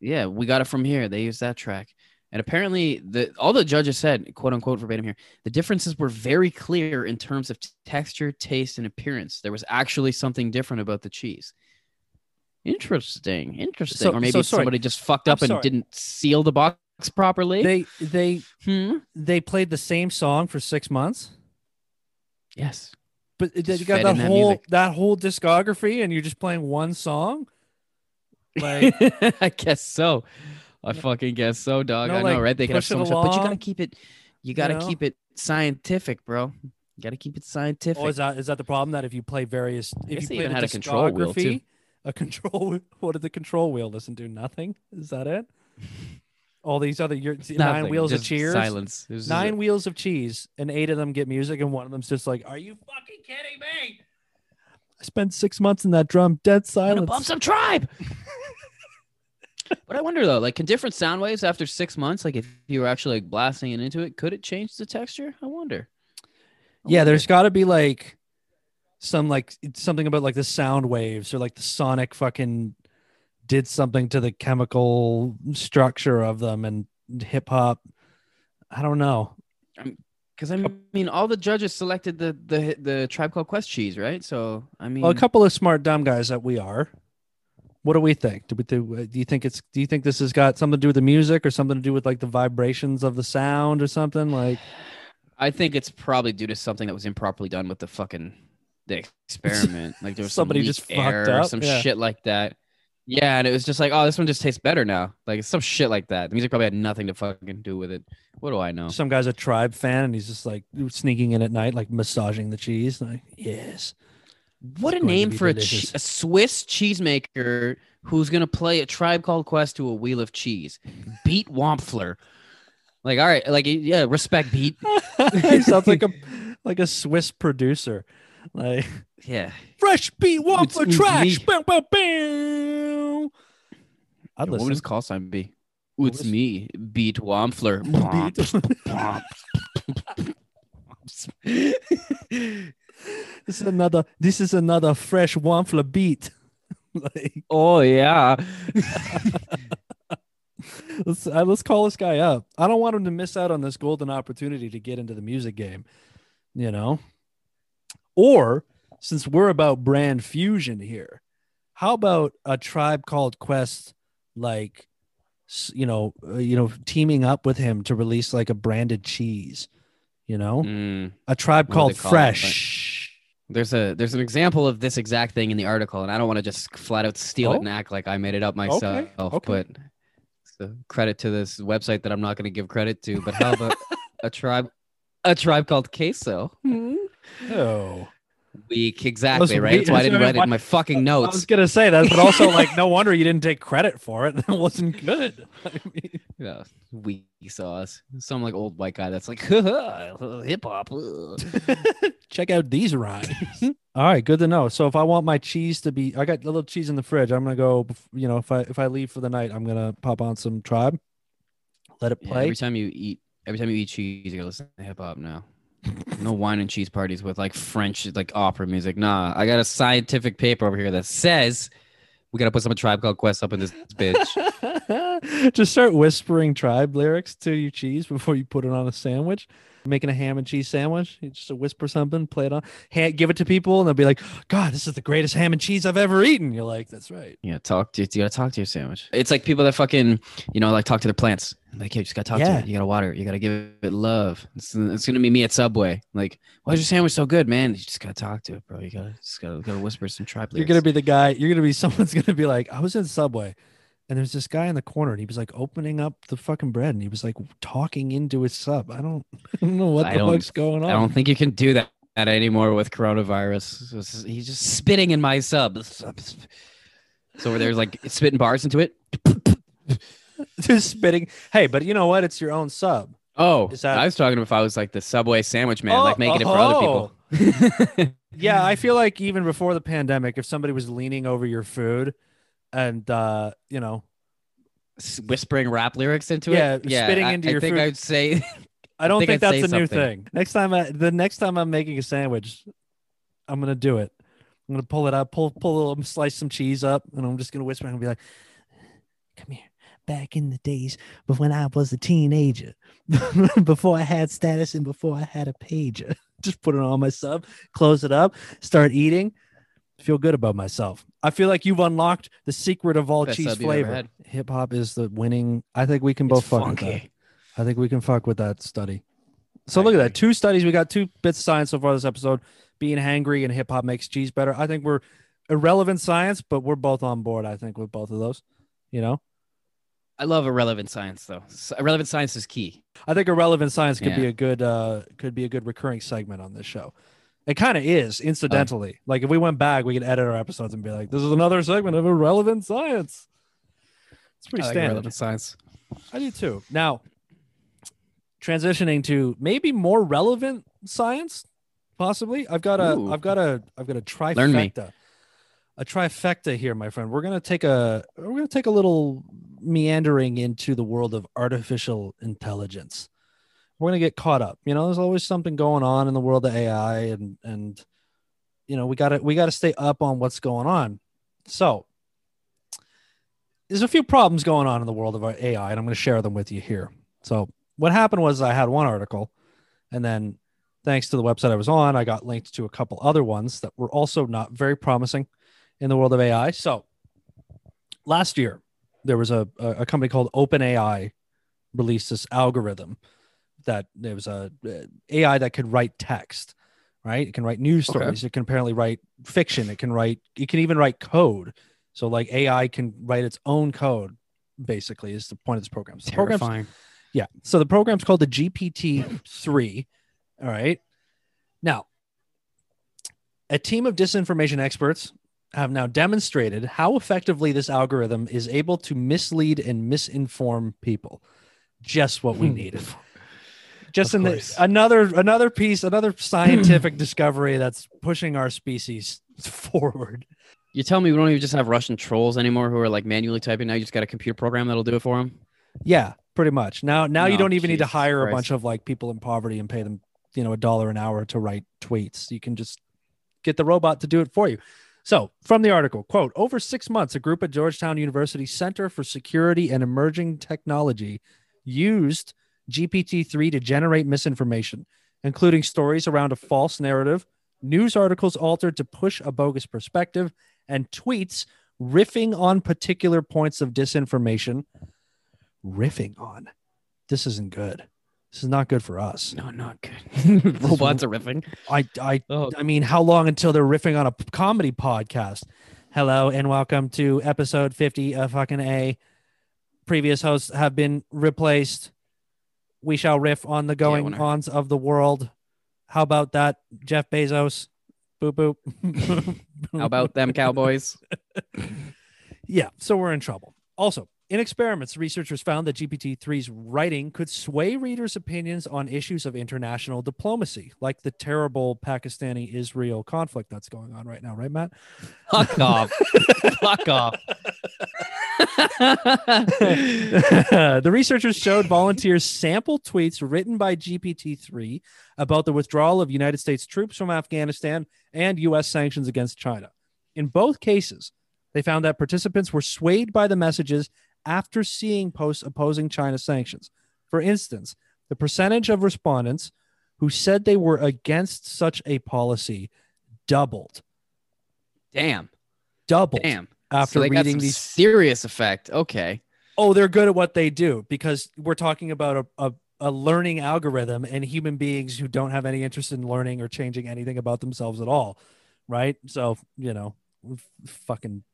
yeah, we got it from here. They used that track, and apparently the all the judges said, quote unquote verbatim here, the differences were very clear in terms of t- texture, taste, and appearance. There was actually something different about the cheese. Interesting, interesting. So- or maybe so somebody just fucked I'm up and sorry. didn't seal the box properly. They they hmm? they played the same song for six months, Yes. but Just you got that in that whole that whole discography, and you're just playing one song. Like, I guess so. I fucking guess so, dog. No, I know, like, right? They can have push so it much stuff, but you gotta keep it. You gotta know? keep it scientific, bro. You gotta keep it scientific. oh, is that is that the problem? That if you play various, if you play the had a control wheel, too. a control. What did the control wheel listen to? Nothing. Is that it? All these other your nine wheels of cheers. Silence. Nine wheels of cheese, and eight of them get music, and one of them's just like, "Are you fucking kidding me?" I spent six months in that drum, dead silence. bump some tribe. but I wonder though, like, can different sound waves after six months, like if you were actually like blasting it into it, could it change the texture? I wonder. I yeah, wonder. there's got to be like some like something about like the sound waves or like the sonic fucking did something to the chemical structure of them and hip hop. I don't know. Because I mean, all the judges selected the the the tribe called Quest cheese, right? So I mean, Well, a couple of smart dumb guys that we are. What do we think? Do we do? Uh, do you think it's? Do you think this has got something to do with the music or something to do with like the vibrations of the sound or something? Like, I think it's probably due to something that was improperly done with the fucking the experiment. Like there was Somebody some just fucked or up, some yeah. shit like that. Yeah, and it was just like, oh, this one just tastes better now. Like it's some shit like that. The music probably had nothing to fucking do with it. What do I know? some guy's a tribe fan and he's just like sneaking in at night, like massaging the cheese. Like, yes. What a name for a, che- a Swiss cheesemaker who's gonna play a tribe called Quest to a wheel of cheese. Beat Wampfler. Like, all right, like yeah, respect Beat. sounds like a like a Swiss producer. Like Yeah. fresh beat waffle It's- trash. me. Bow, bow, bow. I'd What would his call sign be? It's was- me, Beat Wampfler. this is another. This is another fresh waffle beat. like, oh yeah. let's uh, let's call this guy up. I don't want him to miss out on this golden opportunity to get into the music game. You know, or since we're about brand fusion here, how about a tribe called Quest, like, you know, uh, you know, teaming up with him to release like a branded cheese. You know, Mm, a tribe What called they call it? Fresh. There's a there's an example of this exact thing in the article, and I don't want to just flat out steal Oh. it and act like I made it up myself. okay. okay. But so credit to this website that I'm not going to give credit to. But how about a tribe, a tribe called Queso? Hmm. Oh, Week exactly right. That's why I didn't write it in my fucking notes. I was gonna say that, but also like, no wonder you didn't take credit for it. That wasn't good. I mean, Yeah, we sauce. Some like old white guy that's like hip hop. check out these rhymes. All right, good to know. So if I want my cheese to be, I got a little cheese in the fridge. I'm gonna go. You know, if I if I leave for the night, I'm gonna pop on some Tribe. Let it Yeah, play. every time you eat, every time you eat cheese, you gotta listen to hip hop now. No wine and cheese parties with like French like opera music. Nah, I got a scientific paper over here that says we gotta put some tribe called Quest up in this bitch. Just start whispering Tribe lyrics to your cheese before you put it on a sandwich. Making a ham and cheese sandwich, you just whisper something, play it on, ha- give it to people, and they'll be like, "God, this is the greatest ham and cheese I've ever eaten." You're like, "That's right." yeah, talk to you gotta talk to your sandwich. It's like people that fucking you know like talk to their plants. Like, yeah, you just gotta talk Yeah. to it. You gotta water it. You gotta give it love. It's, it's gonna be me at Subway. Like, why is your sandwich so good, man? You just gotta talk to it, bro. You gotta just gotta, gotta whisper some tribe You're gonna be the guy. You're gonna be someone's gonna be like, I was in Subway, and there's this guy in the corner, and he was like opening up the fucking bread, and he was like talking into his sub. I don't, I don't know what I the fuck's going on. I don't think you can do that anymore with coronavirus. He's just spitting in my sub. So over there's like spitting bars into it. Just spitting. Hey, but you know what? It's your own sub. Oh, Is that- I was talking if I was like the Subway sandwich man, Oh, like making it for other oh. people. Yeah, I feel like even before the pandemic, if somebody was leaning over your food, and uh, you know, Whispering rap lyrics into Yeah, it. Yeah, spitting I, into I your think food. I'd say I don't think think, that's a new something. thing. Next time, I, the next time I'm making a sandwich, I'm gonna do it. I'm gonna pull it up, pull pull a little, slice some cheese up, and I'm just gonna whisper and be like, "Come here." Back in the days, but when I was a teenager, before I had status and before I had a pager, just put it on my sub, close it up, start eating, feel good about myself. I feel like you've unlocked the secret of all Best cheese sub you've ever flavor. Hip hop is the winning. I think we can both it's fuck with that. I think we can fuck with that study. So I look at that. Two studies. We got two bits of science so far this episode. Being hangry and hip hop makes cheese better. I think we're irrelevant science, but we're both on board, I think, with both of those. You know? I love irrelevant science though. Irrelevant science is key. I think irrelevant science could be a good uh could be a good recurring segment on this show. It kind of is incidentally. like if we went back, we could edit our episodes and be like, this is another segment of irrelevant science. It's pretty like standard. irrelevant science. I do too. Now, transitioning to maybe more relevant science, possibly. I've got a, have got a, I've got a trifecta, Learn me. a trifecta here, my friend. We're gonna take a, we're gonna take a little meandering into the world of artificial intelligence. We're gonna get caught up. You know, there's always something going on in the world of AI, and and you know we gotta we gotta stay up on what's going on. So there's a few problems going on in the world of our AI, and I'm going to share them with you here. So, what happened was I had one article, and then thanks to the website I was on, I got linked to a couple other ones that were also not very promising in the world of AI. So, last year, there was a, a company called OpenAI released this algorithm that there was a uh, AI that could write text, right? It can write news Okay. stories. It can apparently write fiction. It can write. It can even write code. So like AI can write its own code. Basically, is the point of this program. So Terrifying. yeah. So the program's called the GPT three. All right. Now, a team of disinformation experts have now demonstrated how effectively this algorithm is able to mislead and misinform people. Just what we hmm. needed. Just Of in the, another another piece, another scientific discovery that's pushing our species forward. You tell me we don't even just have Russian trolls anymore who are like manually typing. Now you just got a computer program that'll do it for them. Yeah, pretty much. Now now you oh, don't even need to Jesus hire a bunch of like people in poverty and pay them, you know, a dollar an hour to write tweets. You can just get the robot to do it for you. So, from the article, quote, over 6 months a group at Georgetown University Center for Security and Emerging Technology used GPT-3 to generate misinformation, including stories around a false narrative, news articles altered to push a bogus perspective, and tweets riffing on particular points of disinformation riffing on. This isn't good. This is not good for us. No, not good. Robots are riffing. I I Oh, I mean, how long until they're riffing on a comedy podcast? Hello and welcome to episode 50 of fucking A. Previous hosts have been replaced. We shall riff on the going winner. ons of the world. How about that, Jeff Bezos? Boop boop. how about them cowboys? Yeah, so we're in trouble. Also, in experiments, researchers found that GPT-3's writing could sway readers' opinions on issues of international diplomacy, like the terrible Pakistani-Israel conflict that's going on right now, right, Matt? Fuck off. Fuck off. the researchers showed volunteers sample tweets written by GPT-3 about the withdrawal of United States troops from Afghanistan and U.S. sanctions against China. In both cases, they found that participants were swayed by the messages after seeing posts opposing China sanctions. For instance, the percentage of respondents who said they were against such a policy doubled. Damn. Doubled Damn. after so reading these serious effect. Okay. oh, they're good at what they do because we're talking about a, a, a learning algorithm and human beings who don't have any interest in learning or changing anything about themselves at all. Right. So, you know, fucking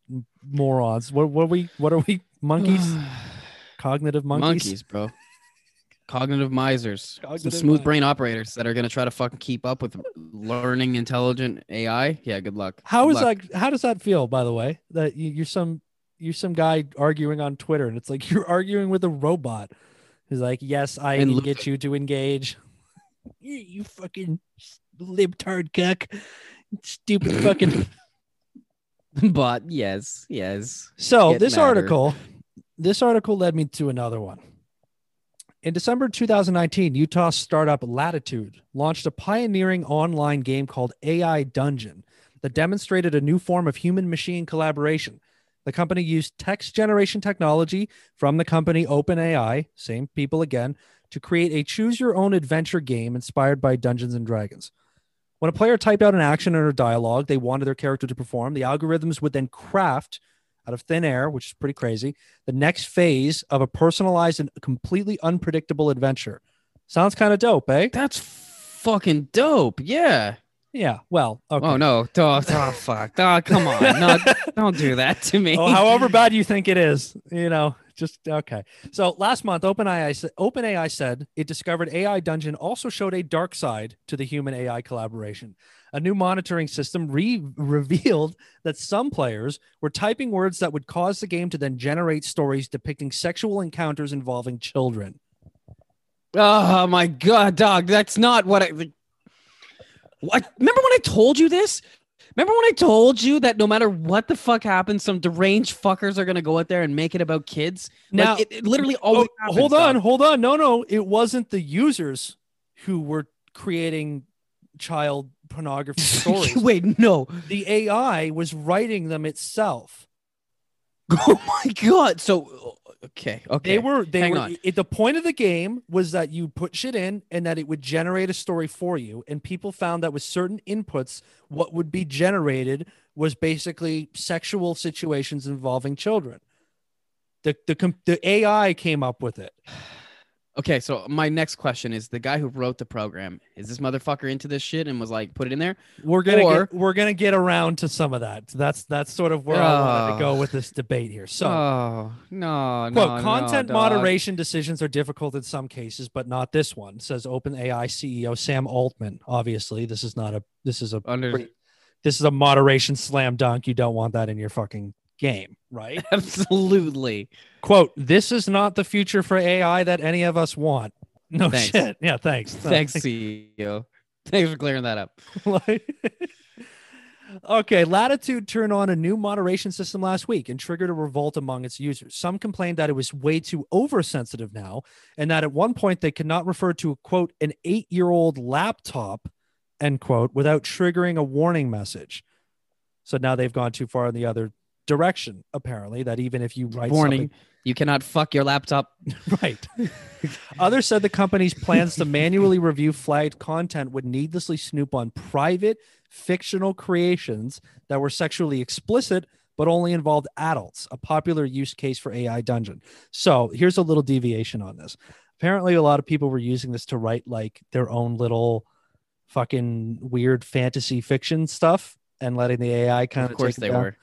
morons. What, what are we, what are we? Monkeys? Cognitive monkeys? monkeys, bro. Cognitive misers, some smooth brain operators that are gonna try to fucking keep up with learning intelligent AI. Yeah, good luck. How Good is luck. that? How does that feel, by the way, that you, you're some, you're some guy arguing on Twitter and it's like you're arguing with a robot. He's like, yes, I And can get you to engage. you, you fucking libtard cuck. Stupid fucking. But yes, yes. So Get this madder. article, this article led me to another one. In December 2019, Utah startup Latitude launched a pioneering online game called AI Dungeon that demonstrated a new form of human machine collaboration. The company used text generation technology from the company OpenAI, same people again, to create a choose your own adventure game inspired by Dungeons and Dragons. When a player typed out an action or a dialogue they wanted their character to perform, the algorithms would then craft out of thin air, which is pretty crazy, the next phase of a personalized and completely unpredictable adventure. Sounds kind of dope, eh? That's fucking dope. Yeah. Yeah. Well, okay. Oh no. Oh, oh fuck. Oh, come on. No, don't do that to me. Oh, however bad you think it is, you know, just okay. So last month, OpenAI, OpenAI said it discovered AI Dungeon also showed a dark side to the human AI collaboration. A new monitoring system re- revealed that some players were typing words that would cause the game to then generate stories depicting sexual encounters involving children. Oh my god, dog. That's not what I. What? Remember when I told you this? Remember when I told you that no matter what the fuck happens, some deranged fuckers are gonna go out there and make it about kids? Now- like, it, it literally always. Oh, happens, hold on, dog. hold on. No, no, it wasn't the users who were creating child pornography stories. Wait, no. the AI was writing them itself. Oh my god. So okay, okay. They were they hang were on. it- the point of the game was that you put shit in and that it would generate a story for you and people found that with certain inputs what would be generated was basically sexual situations involving children. The the the AI came up with it. Okay, so my next question is: the guy who wrote the program is this motherfucker into this shit and was like, put it in there? We're gonna Or- get, we're gonna get around to some of that. That's that's sort of where I oh. wanted to Oh. go with this debate here. So oh no, Quote, no, content no, moderation decisions are difficult in some cases, but not this one, says OpenAI CEO Sam Altman. Obviously, this is not a this is a Under pretty- this is a moderation slam dunk. You don't want that in your fucking game, right? absolutely. Quote, this is not the future for AI that any of us want. No Thanks. shit. Yeah, thanks. Thanks, CEO. Thanks for clearing that up. Okay, Latitude turned on a new moderation system last week and triggered a revolt among its users. Some complained that it was way too oversensitive now, and that at one point they could not refer to quote an eight-year-old laptop end quote without triggering a warning message. So now they've gone too far in the other direction. Apparently, that even if you write Warning: You cannot fuck your laptop. right? Others said the company's plans to manually review flagged content would needlessly snoop on private fictional creations that were sexually explicit but only involved adults, a popular use case for AI Dungeon. So here's a little deviation on this. Apparently, a lot of people were using this to write like their own little fucking weird fantasy fiction stuff and letting the AI kind of. Of course they down. were.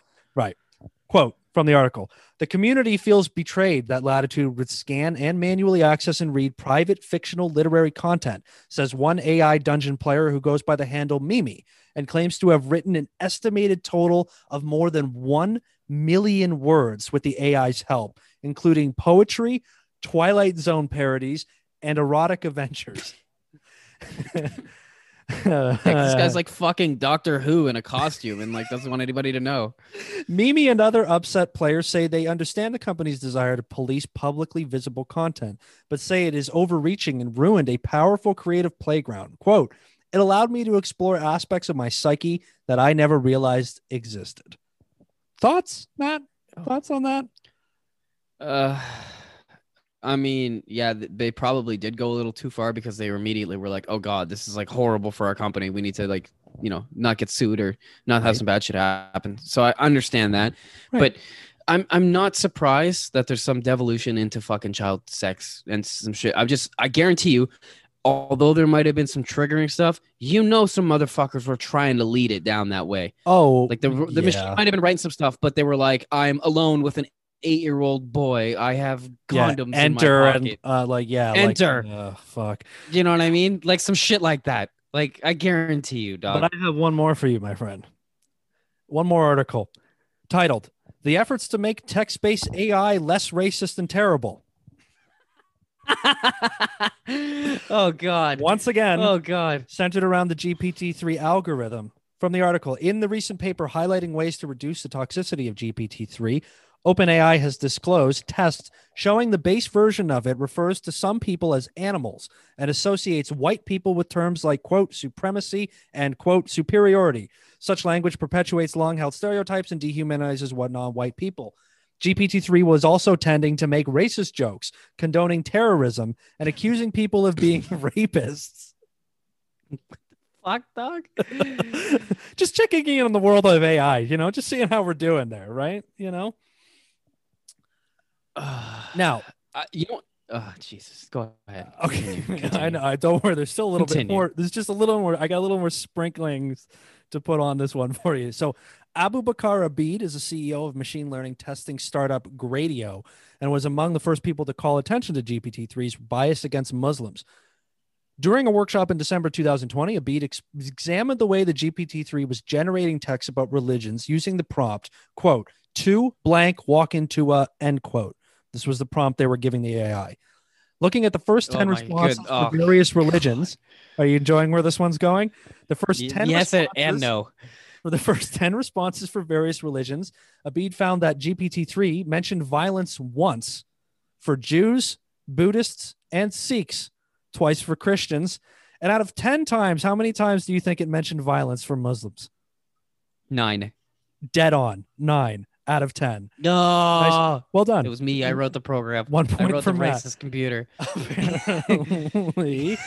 Quote from the article The community feels betrayed that Latitude would scan and manually access and read private fictional literary content, says one AI dungeon player who goes by the handle Mimi and claims to have written an estimated total of more than 1 million words with the AI's help, including poetry, Twilight Zone parodies, and erotic adventures. Heck, this guy's like fucking Doctor Who in a costume and like doesn't want anybody to know. Mimi and other upset players say they understand the company's desire to police publicly visible content, but say it is overreaching and ruined a powerful creative playground. Quote, it allowed me to explore aspects of my psyche that I never realized existed. Thoughts, Matt? Thoughts on that? Uh, I mean, yeah, they probably did go a little too far because they immediately were like, "Oh God, this is like horrible for our company. We need to like, you know, not get sued or not have Right. some bad shit happen." So I understand that, Right. but I'm I'm not surprised that there's some devolution into fucking child sex and some shit. I'm just I guarantee you. Although there might have been some triggering stuff, you know, some motherfuckers were trying to lead it down that way. Oh, Like the the machine might have been writing some stuff, but they were like, "I'm alone with an eight year old boy. I have condoms. Yeah, enter and uh, like yeah, like, Enter. uh, fuck. you know what I mean? Like some shit like that. Like I guarantee you, dog. But I have one more for you, my friend. One more article titled The Efforts to Make Text Based AI Less Racist and Terrible. oh God. Once again, Oh God. centered around the GPT-3 algorithm. From the article, in the recent paper highlighting ways to reduce the toxicity of GPT-3, OpenAI has disclosed tests showing the base version of it refers to some people as animals and associates white people with terms like quote supremacy and quote superiority. Such language perpetuates long-held stereotypes and dehumanizes what non-white people. GPT-3 was also tending to make racist jokes, condoning terrorism, and accusing people of being rapists. Fuck, dog. just checking in on the world of AI, you know, just seeing how we're doing there, right? You know. Now, Uh, you know. Oh Jesus. Go ahead. okay, Continue, I know. I don't worry. There's still a little Continue. bit more. There's just a little more. I got a little more sprinklings to put on this one for you. So, Abubakar Abid is a CEO of machine learning testing startup Gradio and was among the first people to call attention two GPT-3's bias against Muslims. During a workshop in December 2020, Abid ex- examined the way the GPT-3 was generating text about religions using the prompt, quote, to blank walk into a end quote. This was the prompt they were giving the AI. Looking at the first Oh 10 my responses good- oh, for various religions. Are you enjoying where this one's going? The first Y- 10 yes and no. for the first 10 responses for various religions, Abid found that GPT-3 mentioned violence once for Jews, Buddhists, and Sikhs, twice for Christians. And out of 10 times, how many times do you think it mentioned violence for Muslims? Nine. Dead on. Nine out of 10. No. Well done. It was me. I wrote the program. One I point wrote for the Matt. racist computer. Apparently.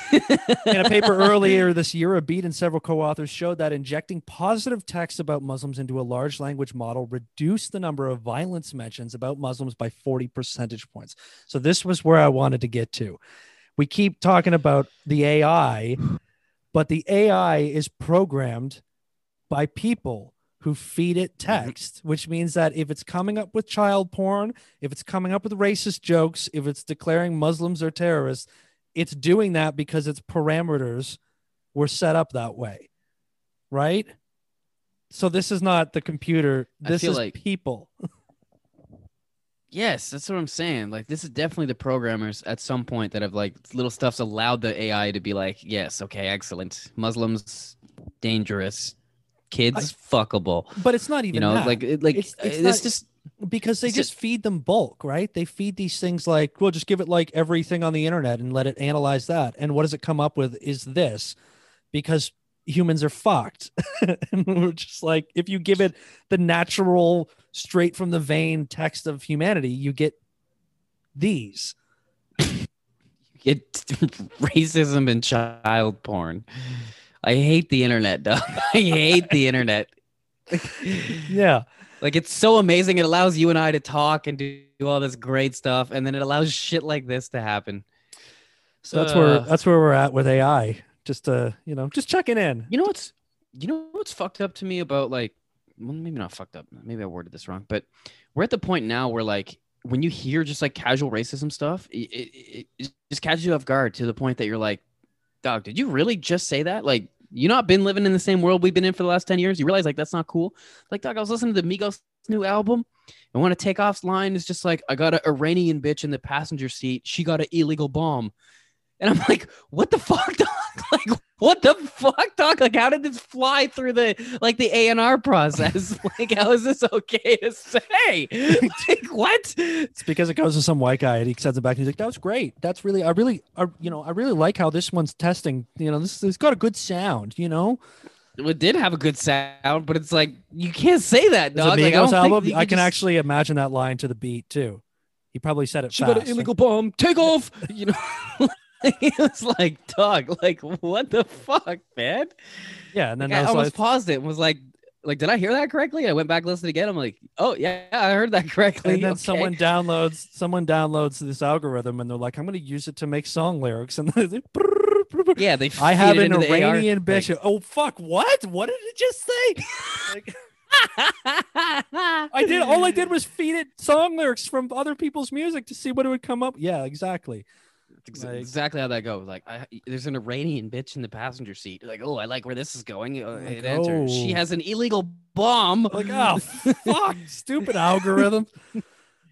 In a paper earlier this year, Abid and several co-authors showed that injecting positive text about Muslims into a large language model reduced the number of violence mentions about Muslims by 40 percentage points. So this was where I wanted to get to. We keep talking about the AI, but the AI is programmed by people who feed it mm-hmm. text, which means that if it's coming up with child porn, if it's coming up with racist jokes, if it's declaring Muslims are terrorists, it's doing that because its parameters were set up that way. Right? So this is not the computer. This is like- people. Yes, that's what I'm saying. Like this is definitely the programmers at some point that have like little stuff's allowed the AI to be like, yes, okay, excellent. Muslims dangerous. Kids fuckable. But it's not even You know, that. like it, like It's- it's it's, not- just because they just feed them bulk, right? They feed these things like, well, just give it like everything on the internet and let it analyze that. And what does it come up with is this because humans are fucked. and we're just like, if you give it the natural, straight from the vein text of humanity, you get these. it racism and child porn. I hate the internet, Doug. I hate the internet. Yeah. Like it's so amazing. It allows you and I to talk and do, do all this great stuff, and then it allows shit like this to happen. So that's where Uh. that's where we're at with AI. Just uh, you know, just checking in. You know what's you know what's fucked up to me about like well maybe not fucked up maybe I worded this wrong but we're at the point now where like when you hear just like casual racism stuff it, it, it, it just catches you off guard to the point that you're like dog did you really just say that? Like you not been living in the same world we've been in for the last 10 years? You realize like that's not cool? Like dog I was listening to Migos new album and when a takeoff's line is just like I got an Iranian bitch in the passenger seat. She got an illegal bomb and I'm like, what the fuck, dog? Like, what the fuck, dog? Like, how did this fly through the like the A and R process? like, how is this okay to say? like, what? It's because it goes to some white guy and he sends it back and he's like, "That was great. That's really, I really, I, you know, I really like how this one's testing. You know, this it's got a good sound. You know, It did have a good sound, but it's like you can't say that, dog. Like, I don't Migos think album. I can just- actually imagine that line to the beat too. He probably said it She fast. got an illegal bomb. Take off. You know. it was like, dog, like, what the fuck, man? yeah, and then Like, I I was almost like, paused it and was like, like, did I hear that correctly? I went back listened again. I'm like, oh yeah, I heard that correctly. and then Okay. someone downloads someone downloads this algorithm and they're like, I'm going to use it to make song lyrics. And they're like, yeah, they. I have an into the AR Iranian thing. Oh fuck! What? What did it just say? Like, I did. All I did was feed it song lyrics from other people's music to see what it would come up. Yeah, exactly. Like- exactly how that goes. Like, I, there's an Iranian bitch in the passenger seat. Like, oh, I like where this is going. Uh, Like, it enters. She oh. has an illegal bomb. Like, oh fuck, stupid algorithm.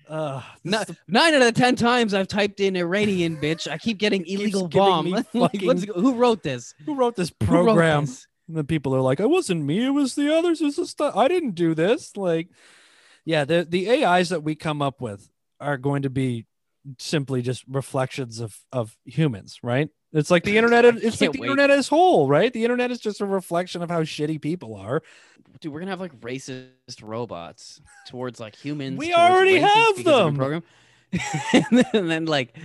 Uh, the- nine out of ten times I've typed in Iranian bitch, I keep getting illegal bomb. like, who wrote this? who wrote this Who wrote program? this? And then people are like, "It wasn't me. It was the others. It's just I didn't do this." Like, yeah, the the AIs that we come up with are going to be simply just reflections of of humans, right? It's like the internet. It's like the wait. internet as whole, right? The internet is just a reflection of how shitty people are. Dude, we're gonna have like racist robots towards like humans. We already have because of the them. Program. and, then, and then like,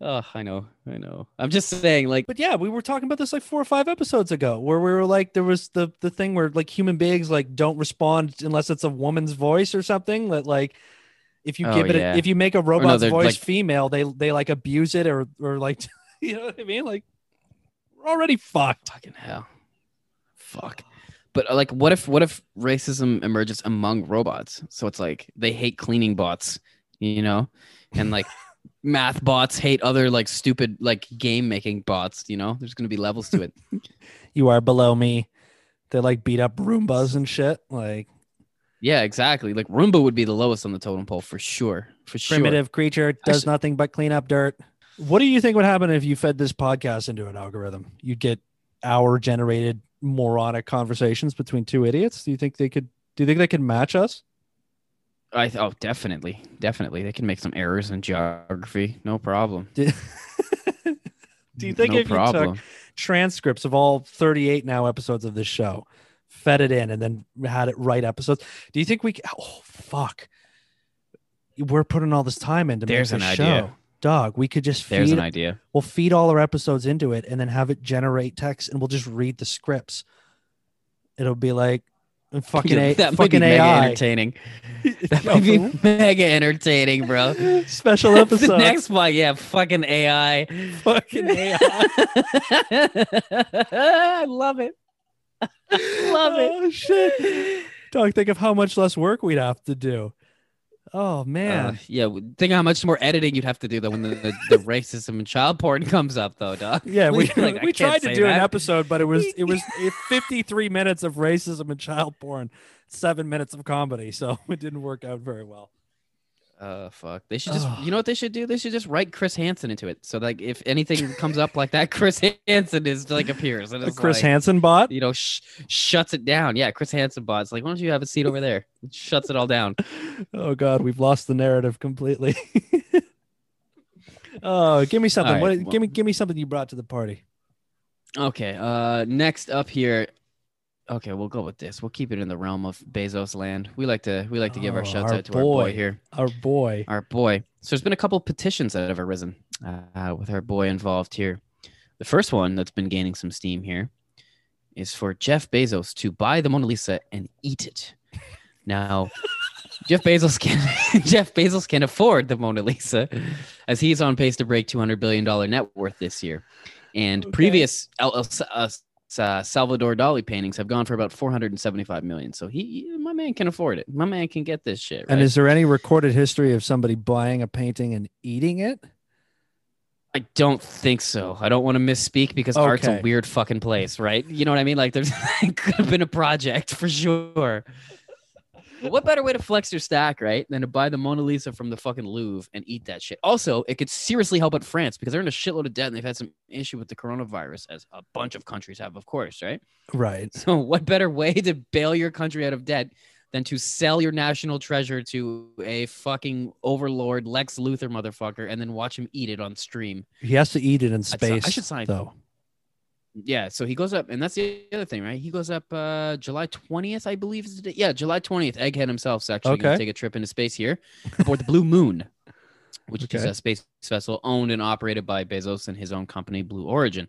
oh, I know, I know. I'm just saying, like, But yeah, we were talking about this like four or five episodes ago, where we were like, there was the the thing where like human beings like don't respond unless it's a woman's voice or something. That like, if you Oh, give it, yeah. a, if you make a robot's they're, voice like- female, they they like abuse it or or like, you know what I mean? Like, we're already fucked. fucking hell, fuck. But uh, like, what if what if racism emerges among robots? So it's like they hate cleaning bots, you know, and like math bots hate other like stupid like game making bots. You know, there's gonna be levels to it. You are below me. They like beat up Roombas and shit. Like yeah, exactly. Like Roomba would be the lowest on the totem pole for sure. For sure. primitive creature does Actually- nothing but clean up dirt. What do you think would happen if you fed this podcast into an algorithm? You'd get hour generated moronic conversations between two idiots. Do you think they could? Do you think they could match us? I th- oh, definitely, definitely. They can make some errors in geography, no problem. Do, do you think no if problem? you took transcripts of all 38 now episodes of this show, fed it in, and then had it write episodes, do you think we? Oh fuck! We're putting all this time into There's an this idea. show. Dog, we could just There's feed an idea. we'll feed all our episodes into it and then have it generate text and we'll just read the scripts. It'll be like fucking Yeah, that be fucking mega AI entertaining. That might be mega entertaining, bro. special the episode. next one, yeah, fucking AI. fucking AI. I love it. love it. Oh shit. Dog, think of how much less work we'd have to do. Oh man. Uh, yeah, w- think how much more editing you'd have to do though when the, the, the racism and child porn comes up, though, dog. yeah, we, like, we tried to say do an episode, but it was it was 53 minutes of racism and child porn, seven minutes of comedy, so it didn't work out very well. Uh, fuck. They should just, Ugh. you know what they should do? They should just write Chris Hansen into it. So like, if anything comes up like that, Chris Hansen is like appears and The it's Chris like, Hansen bot. you know, sh- shuts it down. Yeah, Chris Hansen bots like, why don't you have a seat over there? It shuts it all down. Oh God, we've lost the narrative completely. oh, give me something. Right, what, well- give me give me something you brought to the party. Okay. Uh, next up here. Okay, we'll go with this. We'll keep it in the realm of Bezos land. We like to we like to give our Oh, shouts our out to our boy boy. here. Our boy. our boy. So there's been a couple petitions that have arisen uh, with our boy involved here. The first one that's been gaining some steam here is for Jeff Bezos to buy the Mona Lisa and eat it. Now, Jeff Bezos can Jeff Bezos can afford the Mona Lisa, as he's on pace to break 200 billion dollar net worth this year, and Okay. previous uh, uh, Salvador Dali paintings have gone for about 475 million. So he, my man, can afford it. My man can get this shit. Right? And is there any recorded history of somebody buying a painting and eating it? I don't think so. I don't want to misspeak because art's a weird fucking place, right? You know what I mean? Like there's could have been a project for sure. What better way to flex your stack, right? Than to buy the Mona Lisa from the fucking Louvre and eat that shit. Also, it could seriously help out France because they're in a shitload of debt and they've had some issue with the coronavirus, as a bunch of countries have, of course, right? Right. So what better way to bail your country out of debt than to sell your national treasure to a fucking overlord Lex Luthor motherfucker and then watch him eat it on stream? He has to eat it in space. I should sign- though. Yeah, so he goes up, and that's the other thing, right? He goes up uh July 20th, I believe is the day. Yeah, July 20th. Egghead himself is actually gonna take a trip into space here aboard the Blue Moon, which is a space vessel owned and operated by Bezos and his own company, Blue Origin.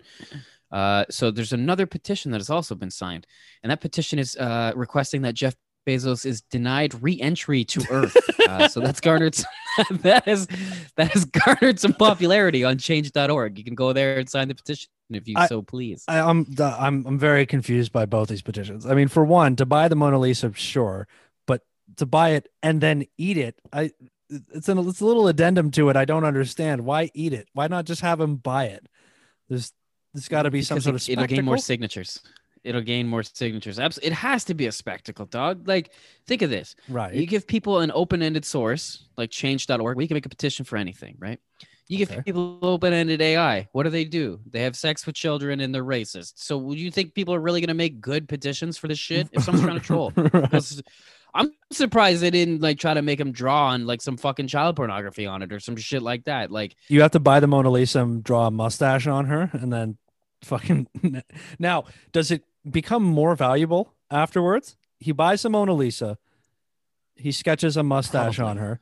Uh, so there's another petition that has also been signed, and that petition is uh, requesting that Jeff Bezos is denied re-entry to Earth. uh, so that's garnered some, that has that has garnered some popularity on Change.org. You can go there and sign the petition if you I- so please. I, I'm I'm I'm very confused by both these petitions. I mean, for one, to buy the Mona Lisa, sure, but to buy it and then eat it, I it's an it's a little addendum to it. I don't understand why eat it. Why not just have him buy it? There's there's got to be some sort it- of it'll gain more signatures. It'll gain more signatures. It has to be a spectacle, dog. Like, think of this. right. You give people an open-ended source like change.org, we can make a petition for anything, right? You give Okay. people open-ended AI. What do they do? They have sex with children and they're racist. So would you think people are really gonna make good petitions for this shit if someone's trying to troll? Right. I'm surprised they didn't like try to make them draw on like some fucking child pornography on it or some shit like that. Like You have to buy the Mona Lisa and draw a mustache on her, and then fucking. Now, does it become more valuable afterwards? He buys the Mona Lisa. He sketches a mustache on her.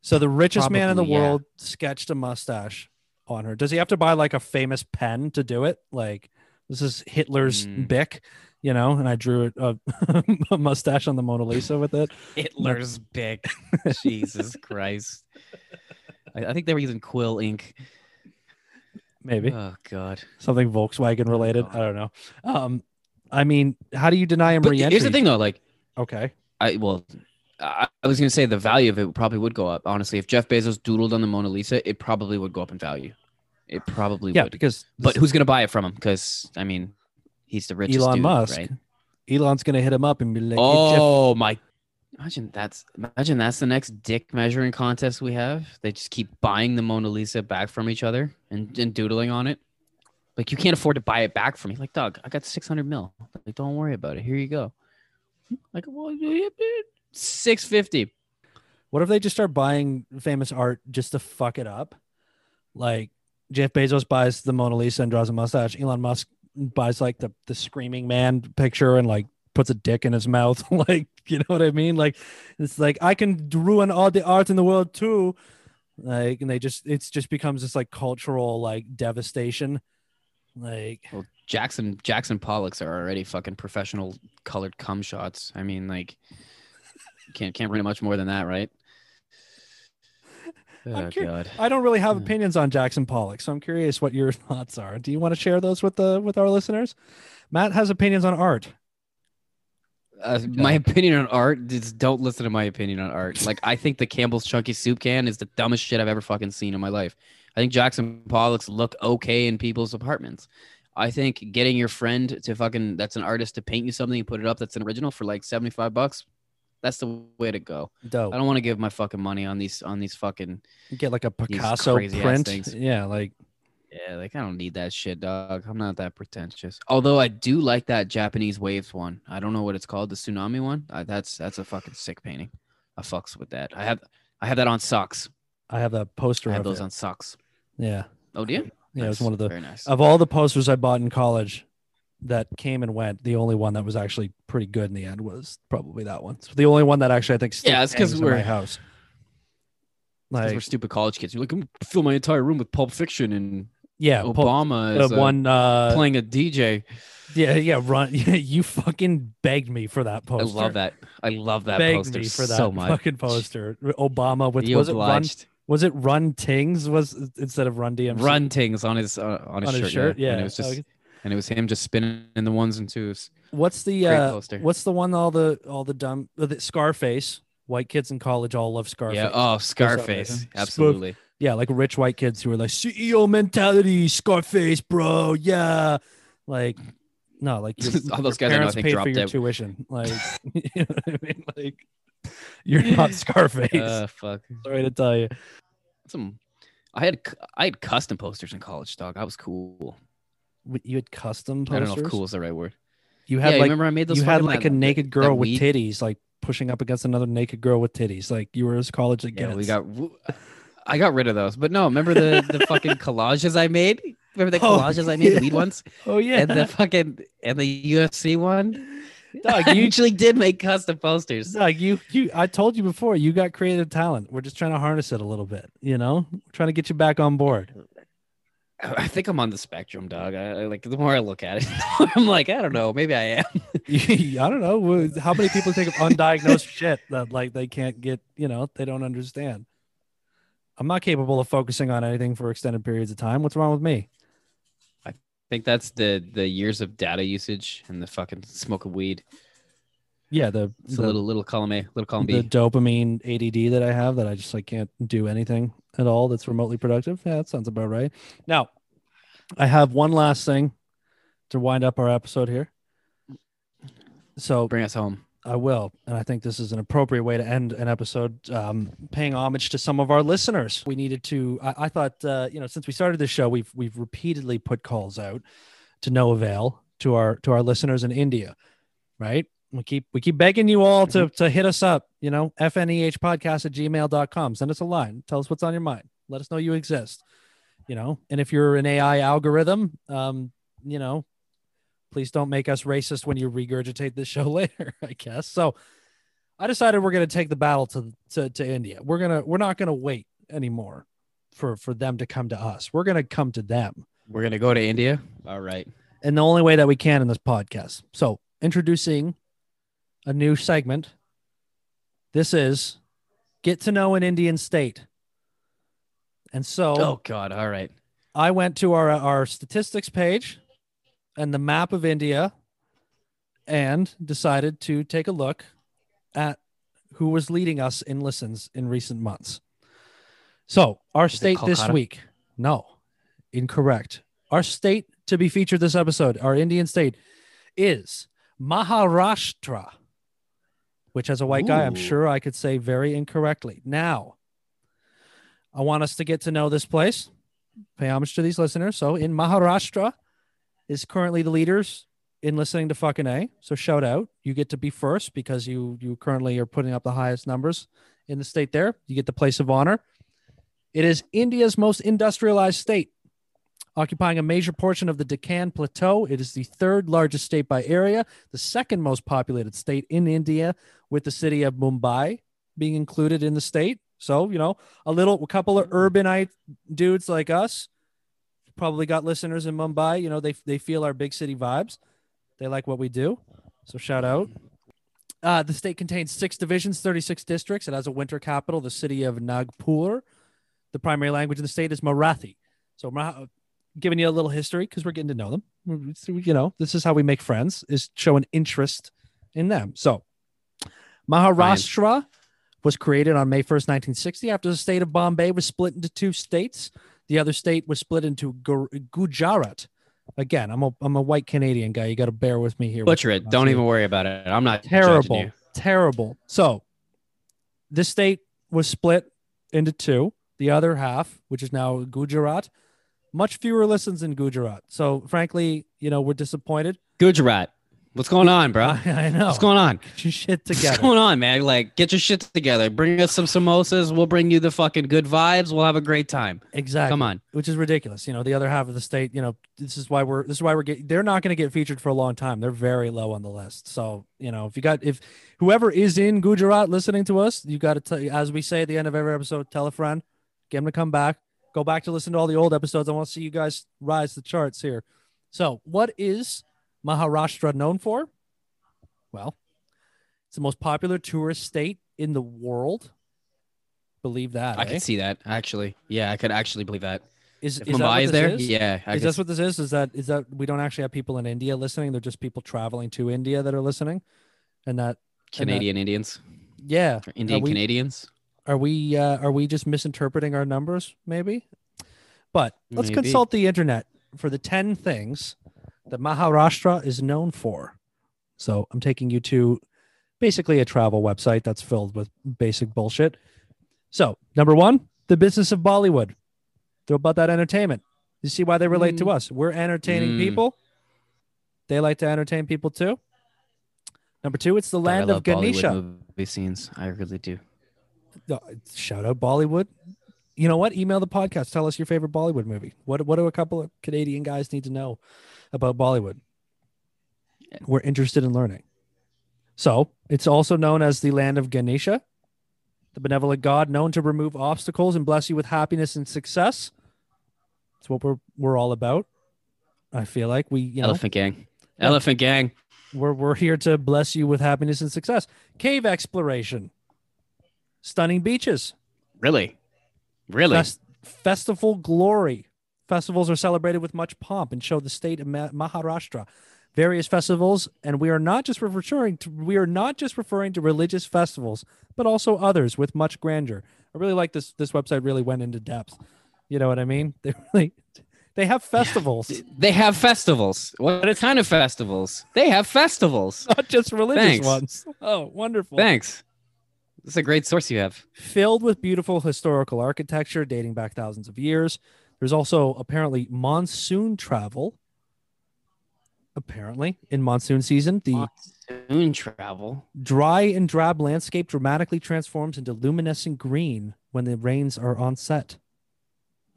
So the richest man in the yeah. world sketched a mustache on her. Does he have to buy like a famous pen to do it? Like this is Hitler's Mm. Bic, you know, and I drew a, a mustache on the Mona Lisa with it. Hitler's Bic. Jesus Christ. I, I think they were using quill ink. Maybe Oh god. something Volkswagen related. God. I don't know. Um, I mean, how do you deny him But re-entry? here's the thing though, like Okay. I well, I, I was gonna say the value of it probably would go up. Honestly, if Jeff Bezos doodled on the Mona Lisa, it probably would go up in value. It probably Yeah, would. because But who's gonna buy it from him? Because I mean, he's the richest Elon dude, Musk. right? Elon's gonna hit him up and be like, "Hey, Jeff, Oh my! Imagine that's imagine that's the next dick measuring contest we have. They just keep buying the Mona Lisa back from each other and, and doodling on it. Like you can't afford to buy it back from me. Like, dog, I got six hundred mil. Like, don't worry about it. Here you go. Like, well, six fifty. what if they just start buying famous art just to fuck it up? Like Jeff Bezos buys the Mona Lisa and draws a mustache. Elon Musk buys like the the screaming man picture and like puts a dick in his mouth. like, you know what I mean? Like it's like I can ruin all the art in the world too. Like, and they just it's just becomes this like cultural like devastation. Like Well, Jackson Jackson Pollocks are already fucking professional colored cum shots. I mean, like, can't can't bring much more than that, right? I'm Oh cur- god. I don't really have Hmm. opinions on Jackson Pollock, so I'm curious what your thoughts are. Do you want to share those with the with our listeners? Matt has opinions on art. Uh, my opinion on art is don't listen to my opinion on art. Like I think the Campbell's Chunky Soup can is the dumbest shit I've ever fucking seen in my life. I think Jackson Pollocks look okay in people's apartments. I think getting your friend to fucking that's an artist to paint you something and put it up that's an original for like 75 bucks. That's the way to go. Dope. I don't want to give my fucking money on these on these fucking Get like a Picasso print. things. Yeah, like Yeah, like I don't need that shit, dog. I'm not that pretentious. Although I do like that Japanese waves one. I don't know what it's called, the tsunami one. Uh, that's that's a fucking sick painting. I fucks with that. I have I have that on socks. I have a poster I have of those it. on socks. Yeah, Oh, do you? yeah. It was one of the very nice. of all the posters I bought in college that came and went. The only one that was actually pretty good in the end was probably that one. So the only one that actually I think still Yeah, it's 'cause hangs in we're- my house. Like we're stupid college kids. You're like, I'm fill my entire room with Pulp Fiction and Yeah, Obama the is uh, one. Uh, playing a DJ. yeah, yeah. Run. you fucking begged me for that poster. I love that. I love that begged poster me for that so much. fucking poster. Obama with You was it run? Was it Run Tings? Was instead of Run DMC? Run tings on his uh, on his on shirt. his shirt. Yeah. Yeah. And it was just Okay. and it was him just spinning in the ones and twos. What's the uh, what's the one all the all the dumb uh, the Scarface? White kids in college all love Scarface. Yeah. Oh. Scarface. Spoof. Absolutely. Yeah, like rich white kids who are like CEO mentality, Scarface, bro. Yeah, like no, like your, All those guys I know, I think, paid for dropped your tuition. Like, you know what I mean? Like, you're not Scarface. Uh, fuck. Sorry to tell you. Some. I had I had custom posters in college, dog. I was cool. You had custom Posters? I don't know if "cool" is the right word. You Yeah, had you like remember I made those. you had like a naked girl with weed- titties, like pushing up against another naked girl with titties. Like you were as college again. Yeah, we got. I got rid of those, but no. Remember the the fucking collages I made? Remember the Oh, collages I made, the yeah. weed ones, Oh yeah. and the fucking and the UFC one. Dog, I you- usually did make custom posters. Like you, you. I told you before. You got creative talent. We're just trying to harness it a little bit. You know, We're trying to get you back on board. I think I'm on the spectrum, dog. I, I like the more I look at it, I'm like, I don't know, maybe I am. I don't know how many people think of undiagnosed shit that like they can't get. You know, they don't understand. I'm not capable of focusing on anything for extended periods of time. What's wrong with me? I think that's the the years of data usage and the fucking smoke of weed. Yeah, the It's the, a little little column A, little column B. the dopamine ADD that I have that I just like can't do anything at all that's remotely productive. Yeah, that sounds about right. Now, I have one last thing to wind up our episode here. So Bring us home. I will, and I think this is an appropriate way to end an episode, um, paying homage to some of our listeners. We needed to. I, I thought, uh, you know, since we started this show, we've we've repeatedly put calls out to no avail to our to our listeners in India, right? We keep we keep begging you all to to hit us up, you know, fneh podcast at gmail.com. Send us a line. Tell us what's on your mind. Let us know you exist. You know, and if you're an AI algorithm, um, you know, please don't make us racist when you regurgitate this show later, I guess. So I decided we're gonna take the battle to to, to India. We're gonna we're not gonna wait anymore for for them to come to us. We're gonna come to them We're gonna go to India. All right. and the only way that we can in this podcast. So, introducing a new segment. This is get to know an Indian state. And so Oh God. All right. I went to our our statistics page and the map of India and decided to take a look at who was leading us in listens in recent months. So, our Is state this week. No. Incorrect. Our state to be featured this episode, our Indian state is Maharashtra, which as a white guy, I'm sure I could say very incorrectly. Now, I want us to get to know this place, pay homage to these listeners. So in Maharashtra is currently the leaders in listening to fucking A. So shout out. You get to be first because you you currently are putting up the highest numbers in the state there. You get the place of honor. It is India's most industrialized state, occupying a major portion of the Deccan Plateau. It is the third largest state by area, the second most populated state in India, with the city of Mumbai being included in the state. So, you know, a little, a couple of urbanite dudes like us probably got listeners in Mumbai. You know, they, they feel our big city vibes. They like what we do. So, shout out. Uh, the state contains six divisions, 36 districts. It has a winter capital, the city of Nagpur. The primary language in the state is Marathi. So, giving you a little history because we're getting to know them. You know, this is how we make friends: is show an interest in them. So, Maharashtra was created on May 1st, 1960, after the state of Bombay was split into two states. The other state was split into Gu- Gujarat. Again, I'm a I'm a white Canadian guy. You got to bear with me here. Butcher it. Don't even worry about it. I'm not terrible, terrible. So, this state was split into two. The other half, which is now Gujarat, much fewer listens in Gujarat. So, frankly, you know, we're disappointed. Gujarat. What's going on, bro? I, know. What's going on? Get your shit together. What's going on, man? Like, get your shit together. Bring us some samosas. We'll bring you the fucking good vibes. We'll have a great time. Exactly. Come on. which is ridiculous. You know, the other half of the state, you know, this is why we're this is why we're getting they're not going to get featured for a long time. They're very low on the list. So, you know, if you got if whoever is in Gujarat listening to us, you got to tell as we say at the end of every episode, tell a friend, get them to come back. Go back to listen to all the old episodes. I want to see you guys rise the charts here. So, what is Maharashtra known for? Well, it's the most popular tourist state in the world. Believe that. I eh? can see that actually. Yeah, I could actually believe that. Is, If is that Mumbai is there? Is? yeah, I is could this what this is? Is that is that we don't actually have people in India listening? They're just people traveling to India that are listening, and that Canadian Indians, yeah. or Indian we- Canadians. Are we uh, are we just misinterpreting our numbers? Maybe. But let's Maybe. consult the internet for the ten things that Maharashtra is known for. So I'm taking you to basically a travel website that's filled with basic bullshit. So number one, the business of Bollywood. They're about that entertainment. You see why they relate to Mm. us? We're entertaining Mm. people. They like to entertain people too. Number two, it's the land of love Bollywood Ganesha. movie scenes. I really do. Shout out Bollywood. You know what? Email the podcast. Tell us your favorite Bollywood movie. What what do a couple of Canadian guys need to know about Bollywood? We're interested in learning. So it's also known as the land of Ganesha, the benevolent god known to remove obstacles and bless you with happiness and success. That's what we're we're all about. I feel like we, you know, Elephant Gang. Yeah. Elephant Gang. we're we're here to bless you with happiness and success. Cave exploration, stunning beaches, Really? Really? Fest- festival glory. Festivals are celebrated with much pomp and show the state of Maharashtra. Various festivals, and we are not just referring to we are not just referring to religious festivals, but also others with much grandeur. I really like this. This website really went into depth. You know what I mean? They really they have festivals, They have festivals. What a kind of festivals? They have festivals. not just religious Thanks. ones. Oh, wonderful! Thanks. This is a great source you have. filled with beautiful historical architecture dating back thousands of years. There's also apparently monsoon travel. Apparently, in monsoon season, the monsoon travel. dry and drab landscape dramatically transforms into luminescent green when the rains are on set.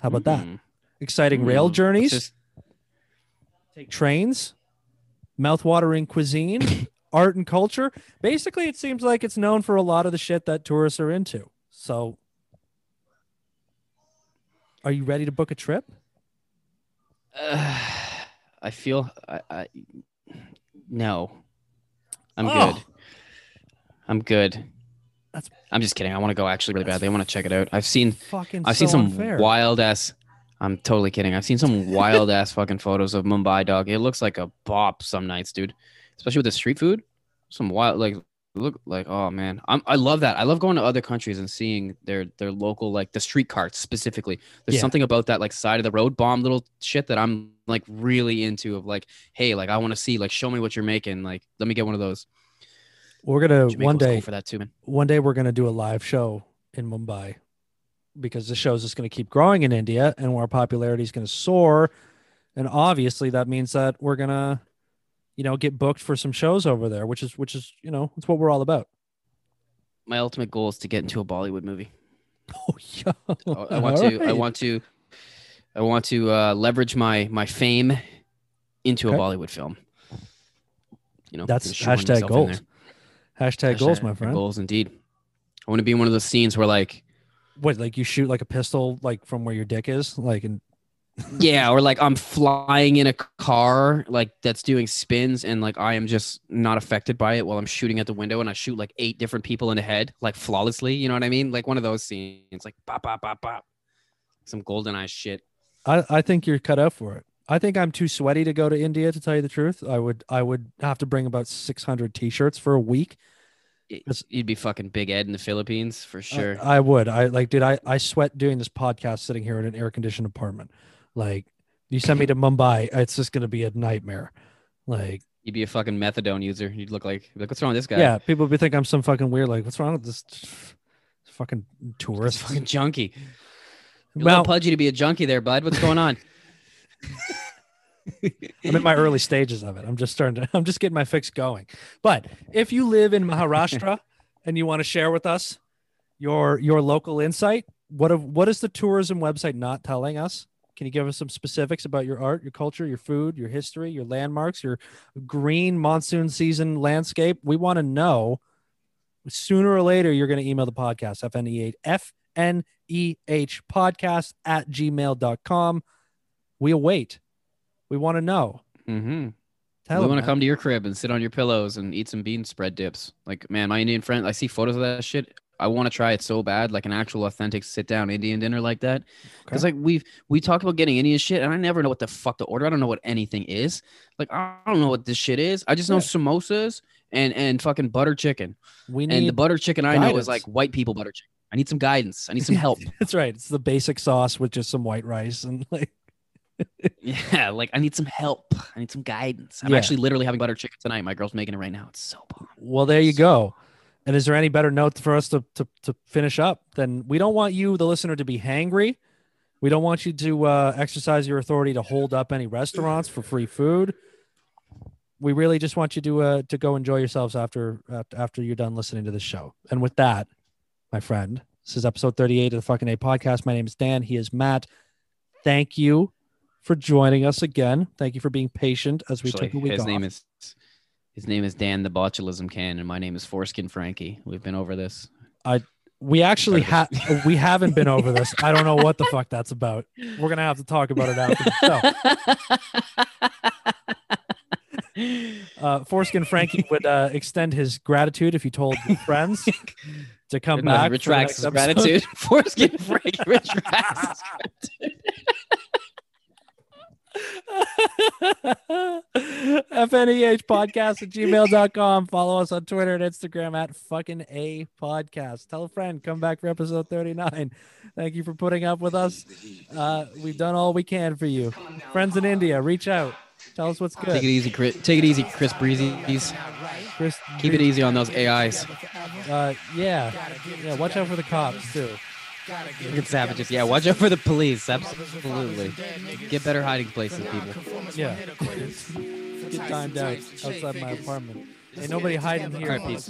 How about that? Mm. Exciting rail Mm. journeys, just- take trains, mouth-watering cuisine, art and culture. Basically, it seems like it's known for a lot of the shit that tourists are into. So, are you ready to book a trip? Uh, I feel I, I no. I'm Oh. good. I'm good. That's- I'm just kidding. I want to go actually really badly. I want to check it out. I've seen Fucking, I've so seen some unfair. wild ass I'm totally kidding. I've seen some wild ass fucking photos of Mumbai dog. It looks like a bop some nights, dude. Especially with the street food. Some wild like look like oh man. I'm I love that. I love going to other countries and seeing their their local like the street carts specifically. There's Yeah. something about that like side of the road bomb little shit that I'm like really into of like, hey, like I want to see, like show me what you're making. Like let me get one of those. We're gonna Jamaica one was cool day. for that too, man. One day we're gonna do a live show in Mumbai because the show's just gonna keep growing in India and our popularity is gonna soar, and obviously that means that we're gonna, you know, get booked for some shows over there, which is which is you know it's what we're all about. My ultimate goal is to get into a Bollywood movie. Oh yeah. I I want to. I want to. I want to uh, leverage my my fame into Okay. a Bollywood film. You know, That's hashtag goals. there. Hashtag goals, my friend. Goals, indeed. I want to be in one of those scenes where, like, What like you shoot like a pistol like from where your dick is, like and yeah, or like I'm flying in a car like that's doing spins, and like I am just not affected by it while I'm shooting at the window, and I shoot like eight different people in the head, like flawlessly. You know what I mean? Like one of those scenes, like pop, pop, pop, pop. Some golden eye shit. I, I think you're cut out for it. I think I'm too sweaty to go to India to tell you the truth. I would I would have to bring about 600 t-shirts for a week. You'd be fucking Big Ed in the Philippines for sure. I, I would. I like dude, I I sweat doing this podcast sitting here in an air conditioned apartment. Like you send me to Mumbai, it's just going to be a nightmare. Like You'd be a fucking methadone user. You'd look like, like what's wrong with this guy? yeah, people would think I'm some fucking weird like what's wrong with this fucking tourist? a fucking junkie. You're Well, pudgy to be a junkie there, bud. What's going on? I'm in my early stages of it. I'm just starting to, I'm just getting my fix going. But if you live in Maharashtra and you want to share with us your your local insight, what of what is the tourism website not telling us? Can you give us some specifics about your art, your culture, your food, your history, your landmarks, your green monsoon season landscape? We want to know. Sooner or later, you're going to email the podcast, FNEH, podcast at gmail.com. We await. We want to know. Mm-hmm. Tell we want to come to your crib and sit on your pillows and eat some bean spread dips. Like, man, my Indian friend, I see photos of that shit. I want to try it so bad, like an actual authentic sit down Indian dinner like that. Because like we've we talked about getting Indian shit, and I never know what the fuck to order. I don't know what anything is. Like I don't know what this shit is. I just know Yeah. samosas and and fucking butter chicken. We need And the butter chicken I know is like white people butter chicken. I need some guidance. I need some help. That's right. It's the basic sauce with just some white rice and like yeah, like I need some help. I need some guidance. I'm Yeah. actually literally having butter chicken tonight. My girl's making it right now. It's so bomb. Well, there you go. And is there any better note for us to, to, to finish up? Then we don't want you, the listener, to be hangry. We don't want you to uh, exercise your authority to hold up any restaurants for free food. We really just want you to uh, to go enjoy yourselves after after- you're done listening to this show. And with that, my friend, this is episode 38 of the fucking A podcast. My name is Dan. He is Matt. Thank you for joining us again. Thank you for being patient as we Actually, took a week his off. name is his name is Dan the Botulism Can, and my name is Foreskin Frankie. We've been over this. I We actually have we haven't been over this. I don't know what the fuck that's about. We're gonna have to talk about it after the show. Uh, Foreskin Frankie would uh, extend his gratitude if he told friends to come back. for retracts episode. gratitude. Foreskin Frankie retracts his gratitude. FNEH podcast at gmail.com. Follow us on Twitter and Instagram at fucking A podcast. Tell a friend, come back for episode 39. Thank you for putting up with us. Uh, we've done all we can for you. Friends in India, reach out. Tell us what's good. Take it easy, Chris. Take it easy, Chris Breezy. Chris, Keep it easy on those AIs. Uh, yeah. Yeah, watch out for the cops too. Fucking savages. Yeah, watch out for the police. Absolutely. Get better hiding places, people. Yeah. Get timed out outside my apartment. Ain't nobody hiding here. All right, peace.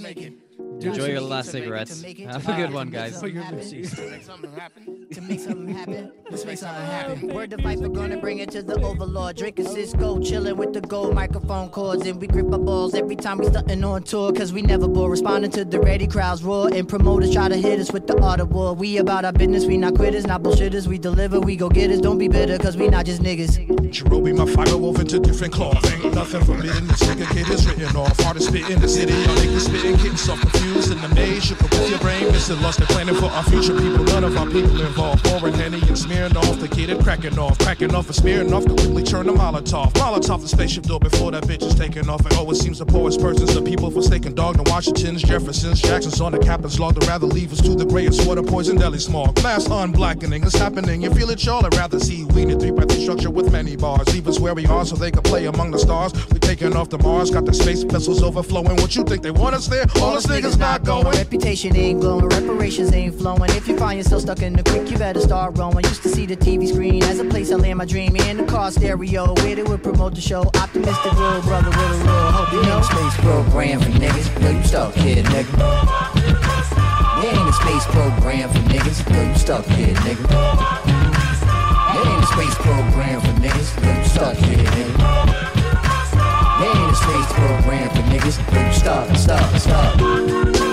Enjoy your last cigarettes. Have a good one, guys. Put your deceased. to make something happen. Let's make something happen. Word to Viper, gonna bring it to the overlord. Drinking Cisco, chilling with the gold microphone cords. And we grip our balls every time we stunting on tour. Cause we never bore. Responding to the ready crowds roar. And promoters try to hit us with the art of war. We about our business, we not quitters, not bullshitters. We deliver, we go getters. Don't be bitter, cause we not just niggas. Jarobi, my fire wove into different cloth. Ain't nothing forbidden. This nigga kid is written off. Hardest spit in the city. Y'all niggas spitting, getting self confused in the maze. With your brain, missing lost and planning for our future people. None of our people involved. Pouring Henny and smearing off. The kid and cracking off. Cracking off and smearing off. Quickly turn the Molotov. Molotov the spaceship door before that bitch is taking off. And oh, always seems the poorest persons. The people forsaken dog. The Washingtons, Jeffersons, Jacksons on the captain's log. They'd rather leave us to the grayest water. Poison deli smog. Glass unblackening is happening. You feel it, y'all. I'd rather see we in a three by three structure with many bars. Leave us where we are so they can play among the stars. We taking off to Mars. Got the space vessels overflowing. What you think they want us there? All us niggas not going. Reputation ain't glowing, reparations ain't flowing. If you find yourself stuck in the creek, you better start rowing. Used to see the TV screen as a place I land my dream in the car stereo. Where they would promote the show. Optimistic real brother with a real hope. You know, space program for niggas. Yo, you stuck here, nigga. There ain't a space program for niggas. Yo, you stuck here, nigga. There ain't a space program for niggas. Yo, you stuck here, nigga. There ain't a space program for niggas. Yo, you stuck, stuck, stuck.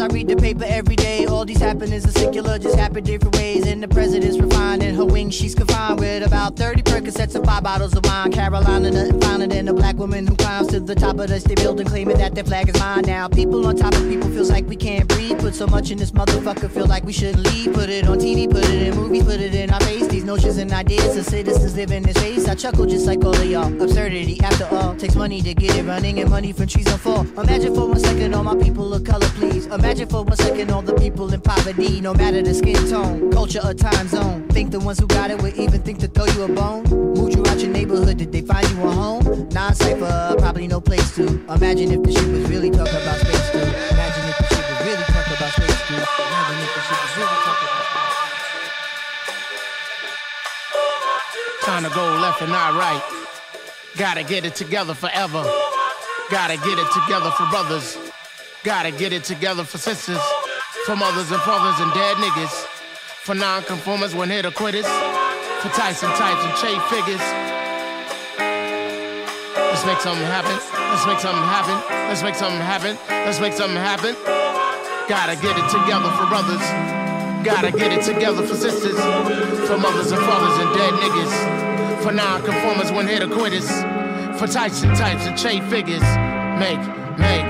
I read the paper every day. All these happenings are secular, just happen different ways. And the president's refined in her wings, she's confined with about 30 Percocets and five bottles of wine. Carolina, nothing finer than a black woman who climbs to the top of the state building, claiming that their flag is mine. Now, people on top of people feels like we can't breathe. Put so much in this motherfucker, feel like we shouldn't leave. Put it on TV, put it in movies, put it in our face. These notions and ideas of citizens live in this space. I chuckle just like all of y'all. Absurdity, after all, takes money to get it running, and money from trees don't fall. Imagine for one second all my people of color, please. Imagine for one second all the people in poverty, no matter the skin tone, culture, or time zone. Think the ones who got it would even think to throw you a bone. Moved you out your neighborhood, did they find you a home? Non cipher, probably no place to. Imagine if the shit was really talking about space, too. Imagine if the shit was really talking about space, too. Imagine if the shit was really talking about Trying to go left and not right. Gotta get it together forever. Gotta get it together for brothers. Gotta get it together for sisters. For mothers and fathers and dead niggas. For non-conformers, one hit quitters. For Tyson types and Che figures. Let's make something happen. Let's make something happen. Let's make something happen. Let's make something happen. Gotta get it together for brothers. Gotta get it together for sisters. For mothers and fathers and dead niggas. For non-conformers, one hit quitters. For Tyson types and Che figures. Make, make.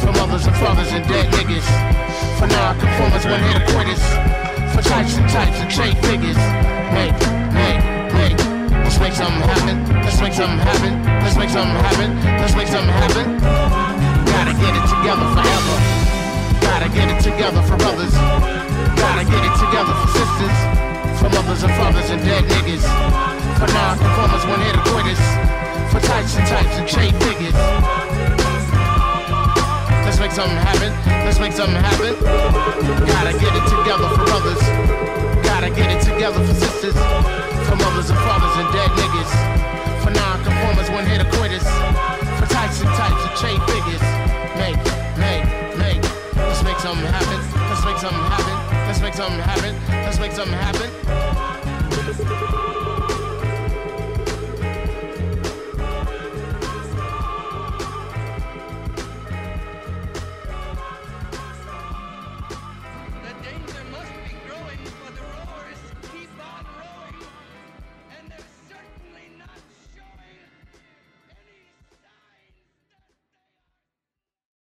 For mothers and fathers and dead niggas. For non-conformers, one hit a quitters. For types and types and Che figures. Make, make, make. Let's make something happen. Let's make something happen. Let's make something happen. Let's make something happen. Gotta get it together forever. Gotta get it together for brothers. Gotta get it together for sisters. For mothers and fathers and dead niggas. For non-conformers, one hit quitters. For types and types and chain figures. Let's make something happen. Let's make something happen. Gotta get it together for brothers. Gotta get it together for sisters. For mothers and fathers and dead niggas. For non-conformers, one hit quitters. For types and types and Che figures. Make, make, make. Let's make something happen. Let's make something happen. Let's make something happen. Let's make something happen.